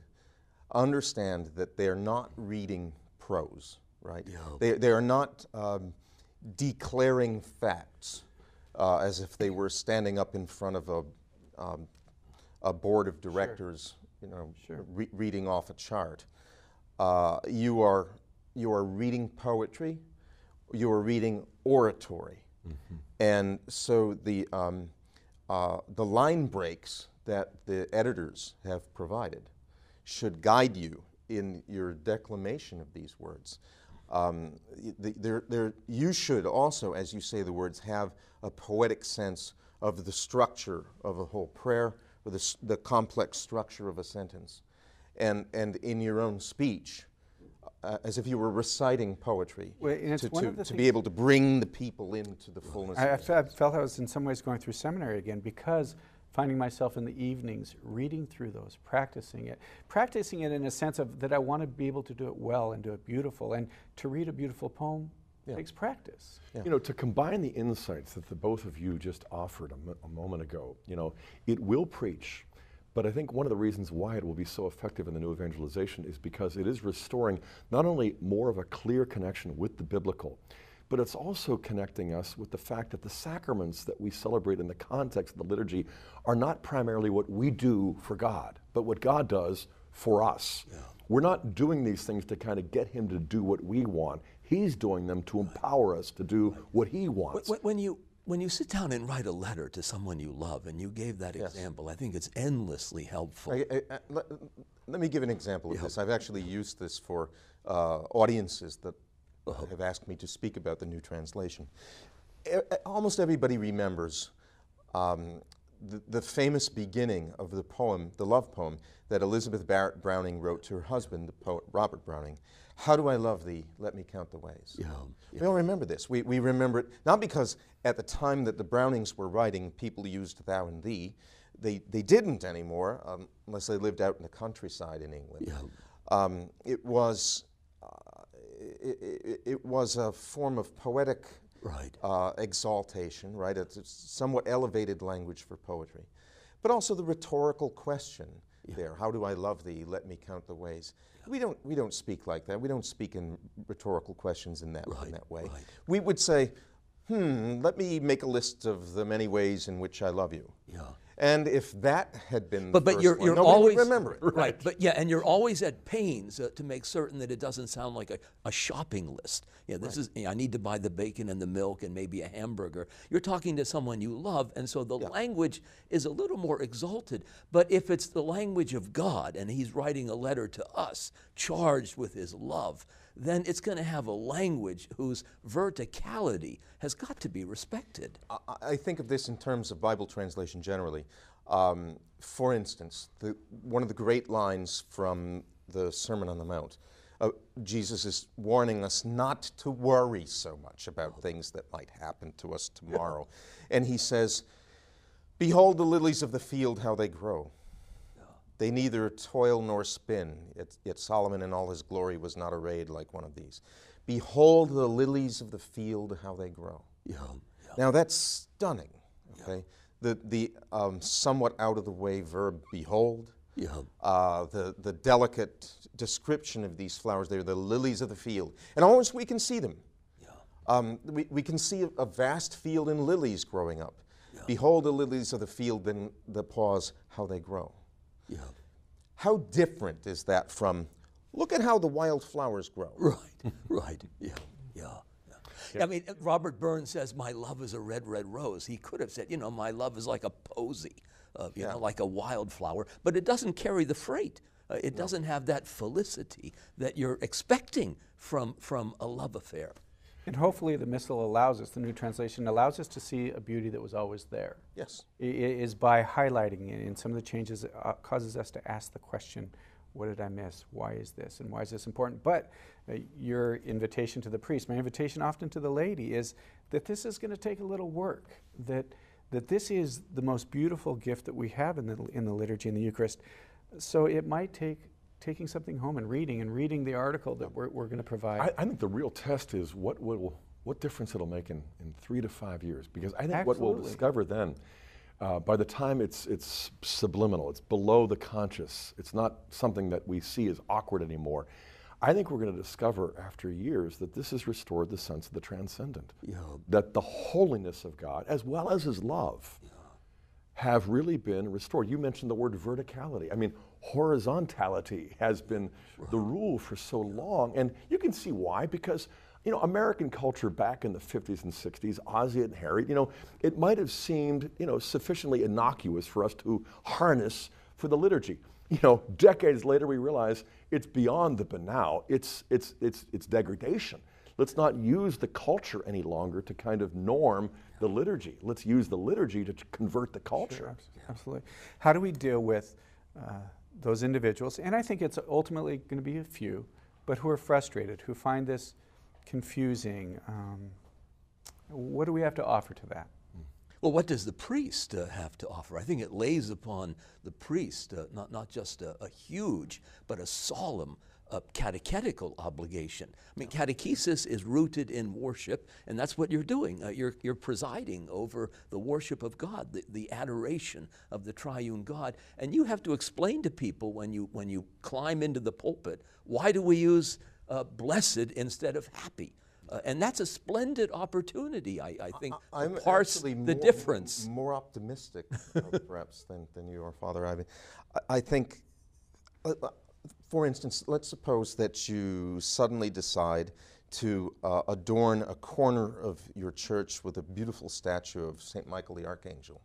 [SPEAKER 2] understand that they're not reading prose, right? Yeah. They, they are not um, declaring facts uh, as if they were standing up in front of a, um, a board of directors, sure. you know, sure. re- reading off a chart. Uh, you, are, you are reading poetry, you are reading oratory. Mm-hmm. And so the, um, uh, the line breaks that the editors have provided should guide you in your declamation of these words. Um, they're, they're, you should also, as you say the words, have a poetic sense of the structure of a whole prayer or the, the complex structure of a sentence. And, and in your own speech, uh, as if you were reciting poetry well, to, to, to be able to bring the people into the fullness.
[SPEAKER 1] I, I, felt I was in some ways going through seminary again because finding myself in the evenings reading through those, practicing it. Practicing it in a sense of that I want to be able to do it well and do it beautiful. And to read a beautiful poem yeah. takes practice.
[SPEAKER 3] Yeah. You know, to combine the insights that the both of you just offered a, moment ago, you know, it will preach. But I think one of the reasons why it will be so effective in the new evangelization is because it is restoring not only more of a clear connection with the biblical, but it's also connecting us with the fact that the sacraments that we celebrate in the context of the liturgy are not primarily what we do for God, but what God does for us. Yeah. We're not doing these things to kind of get Him to do what we want. He's doing them to empower us to do what He wants.
[SPEAKER 4] When you when you sit down and write a letter to someone you love, and you gave that yes. example, I think it's endlessly helpful. I, I, I,
[SPEAKER 2] let, let, me give an example of yeah. this. I've actually used this for uh, audiences that. Have asked me to speak about the new translation. Almost everybody remembers um, the, the, famous beginning of the poem, the love poem, that Elizabeth Barrett Browning wrote to her husband, the poet Robert Browning. How do I love thee? Let me count the ways. Yeah, yeah. We all remember this. We, we remember it not because at the time that the Brownings were writing, people used thou and thee. they, they didn't anymore um, unless they lived out in the countryside in England.
[SPEAKER 4] Yeah.
[SPEAKER 2] Um, it was it, it, was a form of poetic
[SPEAKER 4] Right.
[SPEAKER 2] uh, exaltation, right? It's a somewhat elevated language for poetry, but also the rhetorical question there: How do I love thee? Let me count the ways. We don't we don't speak like that. We don't speak in rhetorical questions in that
[SPEAKER 4] Right,
[SPEAKER 2] in that way.
[SPEAKER 4] right.
[SPEAKER 2] We would say, "Hmm, let me make a list of the many ways in which I love you."
[SPEAKER 4] Yeah.
[SPEAKER 2] And if that had been
[SPEAKER 4] But,
[SPEAKER 2] the
[SPEAKER 4] but you're,
[SPEAKER 2] one,
[SPEAKER 4] you're always
[SPEAKER 2] remember it.
[SPEAKER 4] right. But yeah, and you're always at pains uh, to make certain that it doesn't sound like a, a shopping list. Yeah, this is I need to buy the bacon and the milk and maybe a hamburger. You're talking to someone you love, and so the language is a little more exalted. But if it's the language of God and He's writing a letter to us, charged with His love, then it's going to have a language whose verticality has got to be respected.
[SPEAKER 2] I- I think of this in terms of Bible translation generally. Um, for instance, the, one of the great lines from the Sermon on the Mount, uh, Jesus is warning us not to worry so much about things that might happen to us tomorrow. And he says, Behold the lilies of the field, how they grow. They neither toil nor spin, yet, yet Solomon in all his glory was not arrayed like one of these. Behold the lilies of the field, how they grow.
[SPEAKER 4] Yeah. yeah.
[SPEAKER 2] Now that's stunning. Okay, the the um, somewhat out of the way verb "behold,"
[SPEAKER 4] Yeah.
[SPEAKER 2] uh, the the delicate description of these flowers. They're the lilies of the field, and almost we can see them. Um, we, we can see a, a vast field in lilies growing up. Behold the lilies of the field, then the pause, how they grow.
[SPEAKER 4] Yeah.
[SPEAKER 2] How different is that from look at how the wildflowers grow?
[SPEAKER 4] Right, right, yeah, yeah. yeah. I mean, Robert Burns says, My love is a red, red rose. He could have said, You know, my love is like a posy, uh, you know, like a wildflower, but it doesn't carry the freight. Uh, it doesn't have that felicity that you're expecting from, from a love affair.
[SPEAKER 1] And hopefully, the missal allows us, the new translation allows us to see a beauty that was always there.
[SPEAKER 2] Yes.
[SPEAKER 1] I- i- is by highlighting it. And some of the changes it, uh, causes us to ask the question, what did I miss? Why is this? And why is this important? But uh, your invitation to the priest, my invitation often to the lady is that this is going to take a little work. That that this is the most beautiful gift that we have in the in the liturgy in the Eucharist. So it might take taking something home and reading and reading the article that we're, we're going to provide.
[SPEAKER 3] I, I think the real test is what will what difference it'll make in, in three to five years. Because I think what we'll discover then, uh, by the time it's it's subliminal, it's below the conscious. It's not something that we see as awkward anymore. I think we're going to discover after years that this has restored the sense of the transcendent.
[SPEAKER 4] Yeah.
[SPEAKER 3] That the holiness of God, as well as His love, have really been restored. You mentioned the word verticality. I mean, horizontality has been the rule for so long, and you can see why because you know American culture back in the 50s and 60s, Ozzie and Harriet, you know, it might have seemed you know sufficiently innocuous for us to harness for the liturgy. You know, decades later we realize it's beyond the banal. It's it's it's it's degradation. Let's not use the culture any longer to kind of norm the liturgy. Let's use the liturgy to convert the culture.
[SPEAKER 1] Sure, absolutely. How do we deal with uh, those individuals? And I think it's ultimately going to be a few, but who are frustrated, who find this confusing. Um, what do we have to offer to that?
[SPEAKER 4] Well, what does the priest uh, have to offer? I think it lays upon the priest uh, not, not just a, a huge, but a solemn uh, catechetical obligation. I mean, catechesis is rooted in worship, and that's what you're doing. Uh, you're, you're presiding over the worship of God, the, the adoration of the triune God. And you have to explain to people when you, when you climb into the pulpit why do we use uh, blessed instead of happy? Uh, and that's a splendid opportunity, I, I think, to
[SPEAKER 2] I'm
[SPEAKER 4] parse the
[SPEAKER 2] more,
[SPEAKER 4] difference.
[SPEAKER 2] More optimistic, uh, perhaps, than, than you are, Father Ivan. I, I think, uh, for instance, let's suppose that you suddenly decide to uh, adorn a corner of your church with a beautiful statue of St. Michael the Archangel.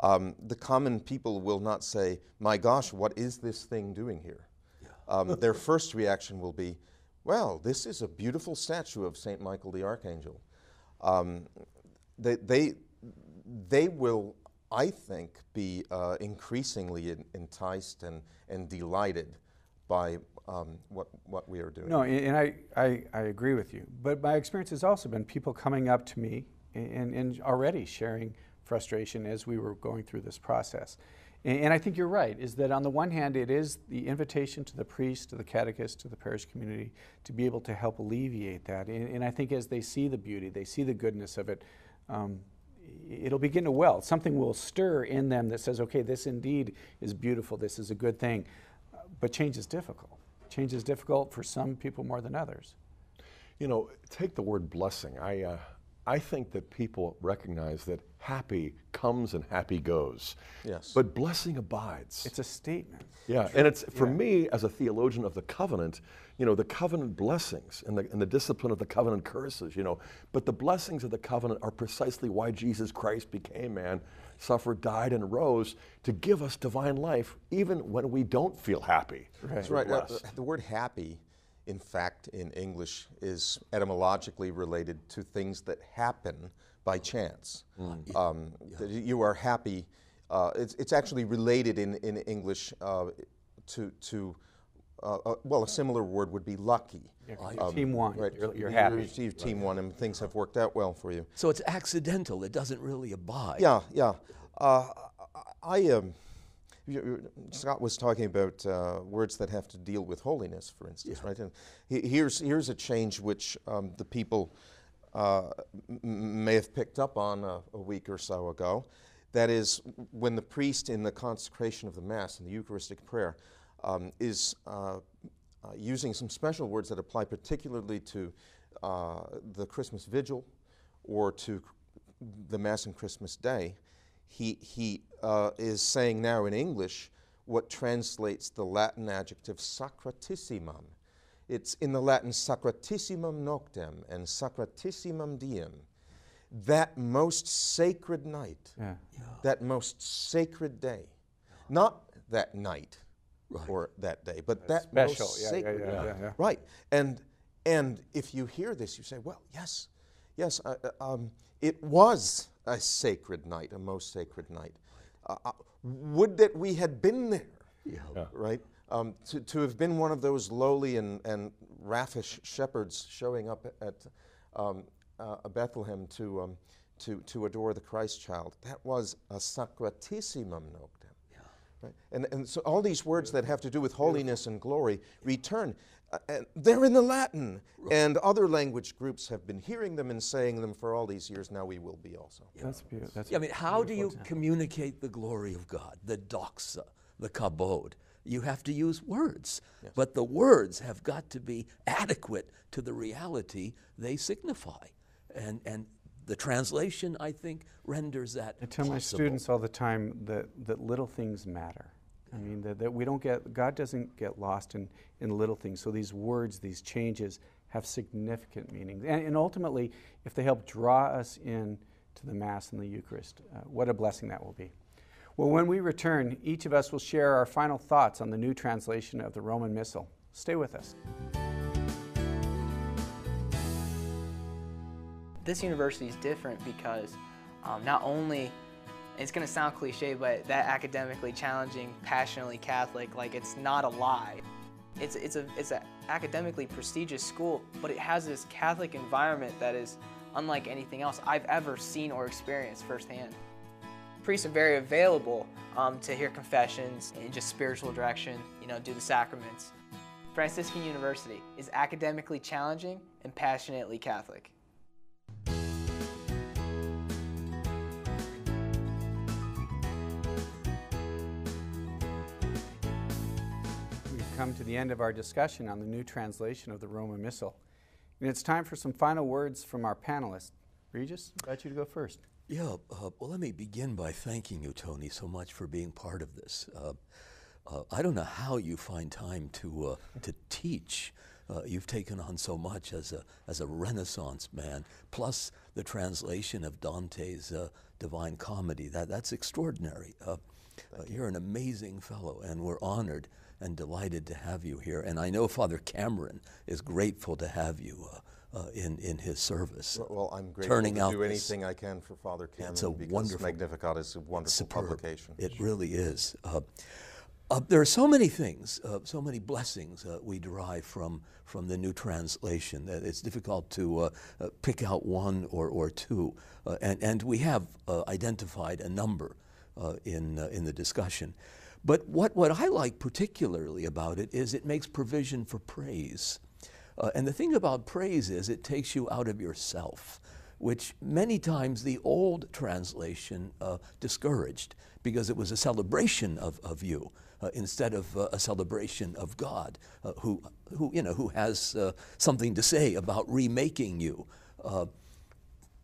[SPEAKER 2] Um, the common people will not say, My gosh, what is this thing doing here? Um, their first reaction will be, Well, this is a beautiful statue of St. Michael the Archangel. Um, they, they, they will, I think, be uh, increasingly en- enticed and, and delighted by um, what, what we are doing.
[SPEAKER 1] No, and I, I, I agree with you. But my experience has also been people coming up to me and, and already sharing frustration as we were going through this process. And, and, I think you're right, is that on the one hand, it is the invitation to the priest, to the catechist, to the parish community to be able to help alleviate that. And, and I think as they see the beauty, they see the goodness of it, um, it'll begin to well. Something will stir in them that says, okay, this indeed is beautiful, this is a good thing. But change is difficult. Change is difficult for some people more than others.
[SPEAKER 3] You know, take the word blessing. I, uh, I think that people recognize that happy comes and happy goes.
[SPEAKER 2] Yes.
[SPEAKER 3] But blessing abides.
[SPEAKER 1] It's a statement.
[SPEAKER 3] Yeah, and it's for yeah. me as a theologian of the covenant, you know, the covenant blessings and the, and the discipline of the covenant curses, you know, but the blessings of the covenant are precisely why Jesus Christ became man, suffered, died, and rose to give us divine life, even when we don't feel happy.
[SPEAKER 2] Right. That's right. Uh, the word happy in fact, in English, is etymologically related to things that happen by chance. Mm. Um, yeah. You are happy. Uh, it's, it's actually related in, in English uh, to, to uh, uh well, a similar word would be lucky.
[SPEAKER 1] Um, team one, right. you're, you're happy. You
[SPEAKER 2] team right. one, and things have worked out well for you.
[SPEAKER 4] So it's accidental. It doesn't really abide.
[SPEAKER 2] Yeah, yeah. Uh, I. Um, Scott was talking about uh, words that have to deal with holiness, for instance, yeah. right? And he, here's here's a change which um, the people uh, may have picked up on a, a, week or so ago. That is, when the priest in the consecration of the Mass, in the Eucharistic prayer, um, is uh, uh using some special words that apply particularly to uh, the Christmas Vigil or to the Mass and Christmas Day he, he uh, is saying now in English what translates the Latin adjective sacratissimum. It's in the Latin sacratissimum noctem and sacratissimum diem. That most sacred night, yeah. Yeah. that most sacred day. Not that night right. or that day, but That's that special. most yeah, sacred day. Right. And, and if you hear this, you say, well, yes, yes, uh, um, it was a sacred night, a most sacred night. Uh, uh, would that we had been there, yeah. right? Um, to, to have been one of those lowly and, and raffish shepherds showing up at um, uh, Bethlehem to, um, to, to adore the Christ child. That was a sacratissimum noctem. Yeah. Right? And, and so all these words that have to do with holiness and glory return. Uh, and they're in the Latin, and other language groups have been hearing them and saying them for all these years. Now we will be also.
[SPEAKER 1] Yeah. That's beautiful. That's
[SPEAKER 4] yeah, I mean, how do you example. communicate the glory of God, the doxa, the kabod? You have to use words, yes. but the words have got to be adequate to the reality they signify, and and the translation, I think, renders that.
[SPEAKER 1] I tell
[SPEAKER 4] possible.
[SPEAKER 1] my students all the time that that little things matter. I mean, that, that we don't get, God doesn't get lost in, in little things. So these words, these changes have significant meanings. And, and ultimately, if they help draw us in to the Mass and the Eucharist, uh, what a blessing that will be. Well, when we return, each of us will share our final thoughts on the new translation of the Roman Missal. Stay with us.
[SPEAKER 8] This university is different because um, not only it's going to sound cliche, but that academically challenging, passionately Catholic, like it's not a lie. It's, it's a it's an academically prestigious school, but it has this Catholic environment that is unlike anything else I've ever seen or experienced firsthand. Priests are very available um, to hear confessions and just spiritual direction, you know, do the sacraments. Franciscan University is academically challenging and passionately Catholic.
[SPEAKER 1] Come to the end of our discussion on the new translation of the Roman Missal. And it's time for some final words from our panelists. Regis, I'd like you to go first.
[SPEAKER 4] Yeah, uh, well, let me begin by thanking you, Tony, so much for being part of this. Uh, uh, I don't know how you find time to, uh, to teach. Uh, you've taken on so much as a, as a Renaissance man, plus the translation of Dante's uh, Divine Comedy. That, that's extraordinary. you're an amazing fellow, and we're honored and delighted to have you here. And I know Father Cameron is grateful to have you uh, uh, in, in his service.
[SPEAKER 2] Well, I'm grateful turning to do anything I can for Father Cameron
[SPEAKER 4] it's a
[SPEAKER 2] because
[SPEAKER 4] wonderful,
[SPEAKER 2] Magnificat is a wonderful
[SPEAKER 4] superb.
[SPEAKER 2] publication.
[SPEAKER 4] It really is. Uh, Uh, there are so many things, uh, so many blessings uh, we derive from, from the new translation that it's difficult to uh, uh, pick out one or, or two. Uh, and, and we have identified a number in, in the discussion. But what, what I like particularly about it is it makes provision for praise. and the thing about praise is it takes you out of yourself which many times the old translation uh, discouraged because it was a celebration of, of you uh, instead of uh, a celebration of God, uh, who, who, you know, who has uh, something to say about remaking you.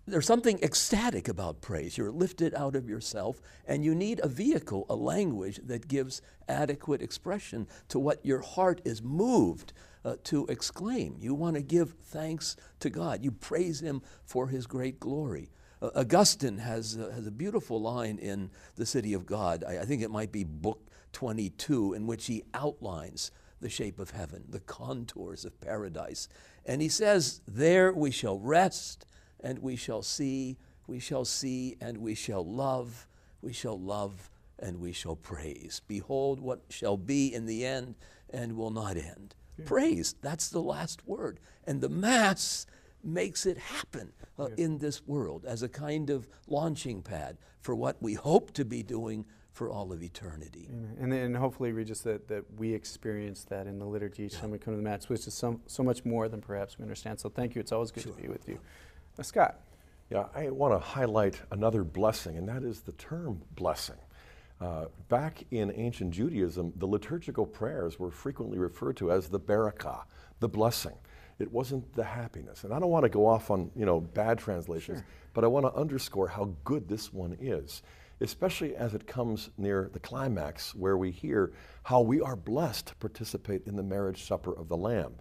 [SPEAKER 4] There's something ecstatic about praise. You're lifted out of yourself, and you need a vehicle, a language that gives adequate expression to what your heart is moved uh, to exclaim. You want to give thanks to God. You praise Him for His great glory. Uh, Augustine has, uh, has a beautiful line in The City of God. I, I think it might be book 22, in which he outlines the shape of heaven, the contours of paradise. And he says, There we shall rest, and we shall see, we shall see, and we shall love, we shall love, and we shall praise. Behold what shall be in the end and will not end. Yeah. Praise, that's the last word. And the Mass makes it happen uh, yeah. in this world as a kind of launching pad for what we hope to be doing for all of eternity.
[SPEAKER 1] And, and hopefully, Regis, that, that we experience that in the liturgy each yeah. time we come to the Mass, which is so, so much more than perhaps we understand. So thank you. It's always good sure. to be with you. Uh, Scott.
[SPEAKER 3] Yeah, I want to highlight another blessing, and that is the term blessing. Uh, back in ancient Judaism, the liturgical prayers were frequently referred to as the barakah, the blessing. It wasn't the happiness. And I don't want to go off on you know bad translations, sure. but I want to underscore how good this one is especially as it comes near the climax where we hear how we are blessed to participate in the marriage supper of the Lamb.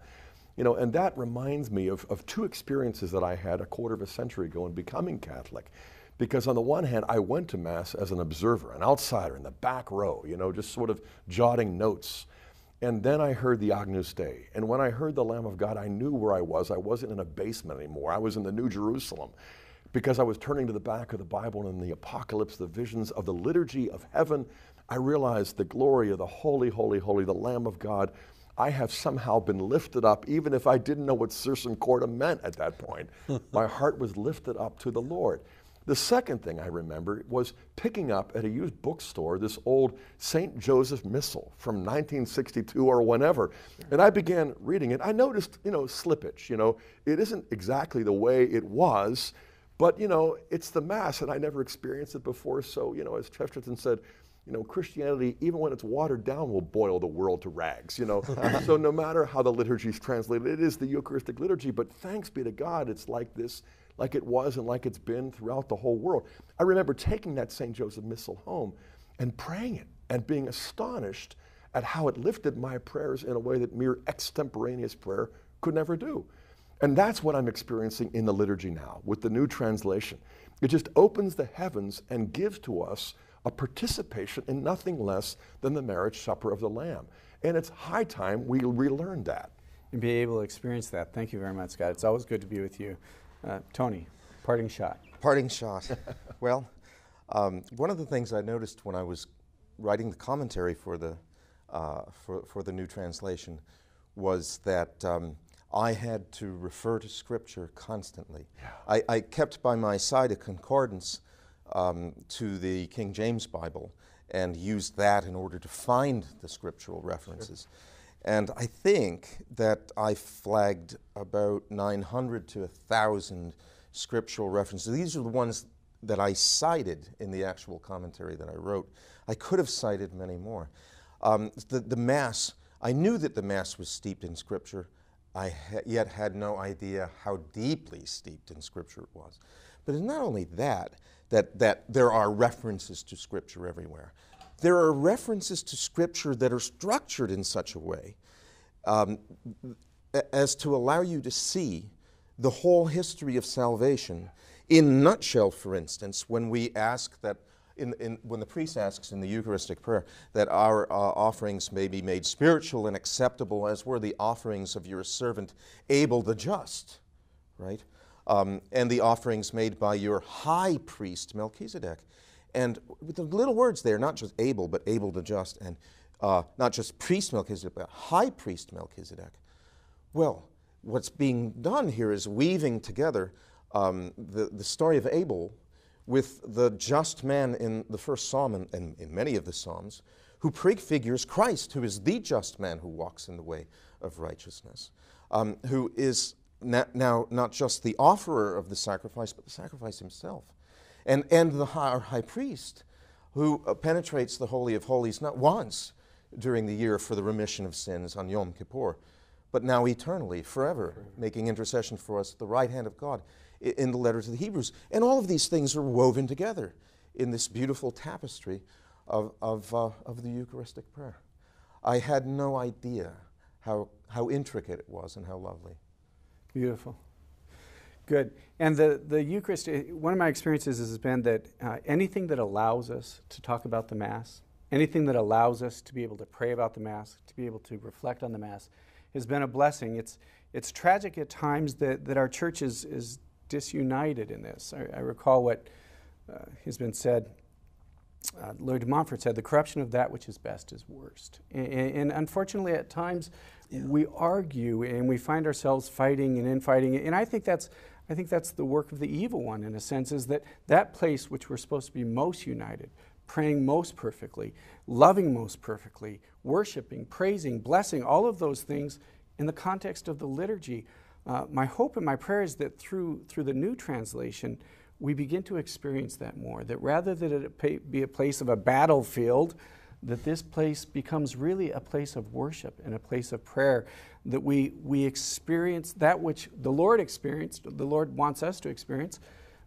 [SPEAKER 3] You know, and that reminds me of, of two experiences that I had a quarter of a century ago in becoming Catholic. Because on the one hand, I went to Mass as an observer, an outsider in the back row, you know, just sort of jotting notes. And then I heard the Agnus Dei. And when I heard the Lamb of God, I knew where I was. I wasn't in a basement anymore. I was in the New Jerusalem because I was turning to the back of the Bible and the apocalypse, the visions of the liturgy of heaven, I realized the glory of the holy, holy, holy, the Lamb of God. I have somehow been lifted up, even if I didn't know what sursum corda meant at that point. My heart was lifted up to the Lord. The second thing I remember was picking up at a used bookstore this old St. Joseph Missal from 1962 or whenever. And I began reading it. I noticed, you know, slippage. You know, it isn't exactly the way it was, but, you know, it's the Mass, and I never experienced it before. So, you know, as Chesterton said, you know, Christianity, even when it's watered down, will boil the world to rags, you know. so no matter how the liturgy is translated, it is the Eucharistic liturgy, but thanks be to God, it's like this, like it was and like it's been throughout the whole world. I remember taking that St. Joseph Missal home and praying it and being astonished at how it lifted my prayers in a way that mere extemporaneous prayer could never do. And that's what I'm experiencing in the liturgy now with the new translation. It just opens the heavens and gives to us a participation in nothing less than the marriage supper of the Lamb. And it's high time we relearn that.
[SPEAKER 1] And be able to experience that. Thank you very much, Scott. It's always good to be with you. Uh, Tony, parting shot.
[SPEAKER 2] Parting shot. well, um, one of the things I noticed when I was writing the commentary for the, uh, for, for the new translation was that um, I had to refer to Scripture constantly. Yeah. I, I, kept by my side a concordance um, to the King James Bible and used that in order to find the scriptural references. Sure. And I think that I flagged about 900 to 1,000 scriptural references. These are the ones that I cited in the actual commentary that I wrote. I could have cited many more. Um, the, the Mass, I knew that the Mass was steeped in Scripture. I ha- yet had no idea how deeply steeped in Scripture it was. But it's not only that, that, that there are references to Scripture everywhere. There are references to Scripture that are structured in such a way um, as to allow you to see the whole history of salvation. In nutshell, for instance, when we ask that in, in, when the priest asks in the Eucharistic prayer that our uh, offerings may be made spiritual and acceptable as were the offerings of your servant Abel the just, right? Um, and the offerings made by your high priest Melchizedek. And with the little words there, not just Abel, but Abel the just and uh, not just priest Melchizedek, but high priest Melchizedek. Well, what's being done here is weaving together um, the, the story of Abel with the just man in the first psalm and, and in many of the psalms, who prefigures Christ, who is the just man who walks in the way of righteousness, um, who is now not just the offerer of the sacrifice, but the sacrifice himself, and, and the high, our high priest, who uh, penetrates the Holy of Holies not once during the year for the remission of sins on Yom Kippur, but now eternally, forever, making intercession for us at the right hand of God in the letter to the Hebrews. And all of these things are woven together in this beautiful tapestry of, of, uh, of the Eucharistic prayer. I had no idea how, how intricate it was and how lovely.
[SPEAKER 1] Beautiful. Good. And the, the Eucharist, eh, one of my experiences has been that uh, anything that allows us to talk about the Mass, anything that allows us to be able to pray about the Mass, to be able to reflect on the Mass, has been a blessing. It's, it's tragic at times that, that our church is, is disunited in this. I, I recall what uh, has been said. Uh, Louis de Montfort said, The corruption of that which is best is worst. And, and unfortunately, at times, yeah. we argue and we find ourselves fighting and infighting. And I think that's. I think that's the work of the evil one, in a sense, is that that place which we're supposed to be most united, praying most perfectly, loving most perfectly, worshiping, praising, blessing, all of those things in the context of the liturgy uh, my hope and my prayer is that through, through the new translation, we begin to experience that more. That rather than it be a place of a battlefield, that this place becomes really a place of worship and a place of prayer. That we, we experience that which the Lord experienced, the Lord wants us to experience,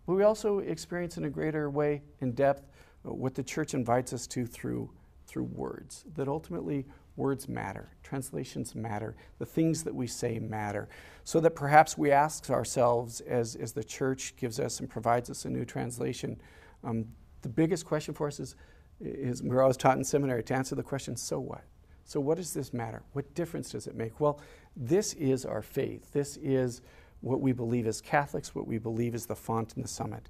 [SPEAKER 1] but we also experience in a greater way, in depth, what the church invites us to through, through words. That ultimately Words matter, translations matter, the things that we say matter. So that perhaps we ask ourselves, as, as the church gives us and provides us a new translation, um, the biggest question for us is, is we're always taught in seminary to answer the question, so what? So, what does this matter? What difference does it make? Well, this is our faith. This is what we believe as Catholics, what we believe is the font and the summit.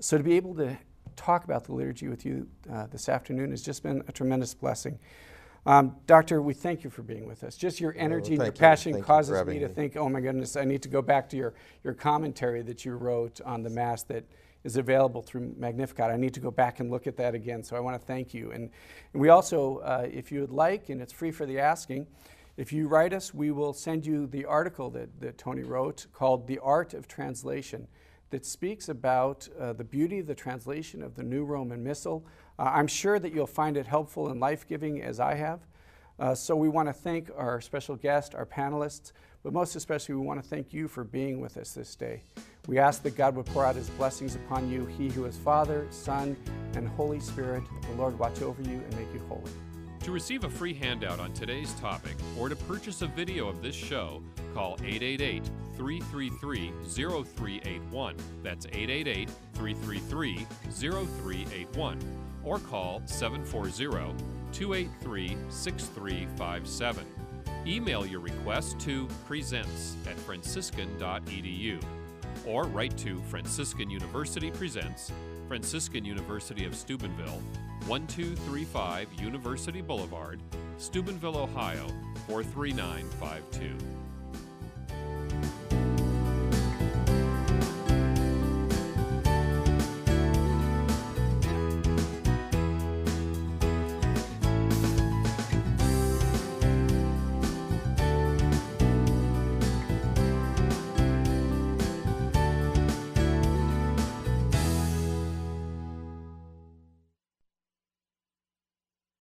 [SPEAKER 1] So, to be able to talk about the liturgy with you uh, this afternoon has just been a tremendous blessing. Um, doctor, we thank you for being with us. Just your energy well, and your passion causes me to me. think, oh my goodness, I need to go back to your, your commentary that you wrote on the Mass that is available through Magnificat. I need to go back and look at that again, so I want to thank you. And, and we also, uh, if you would like, and it's free for the asking, if you write us, we will send you the article that, that Tony wrote called The Art of Translation that speaks about uh, the beauty of the translation of the New Roman Missal. Uh, I'm sure that you'll find it helpful and life giving as I have. Uh, so we want to thank our special guest, our panelists, but most especially we want to thank you for being with us this day. We ask that God would pour out his blessings upon you, he who is Father, Son, and Holy Spirit. The Lord watch over you and make you holy.
[SPEAKER 9] To receive a free handout on today's topic or to purchase a video of this show, call 888 333 0381. That's 888 333 0381 or call 740 283 6357. Email your request to presents at franciscan.edu or write to Franciscan University Presents, Franciscan University of Steubenville, 1235 University Boulevard, Steubenville, Ohio 43952.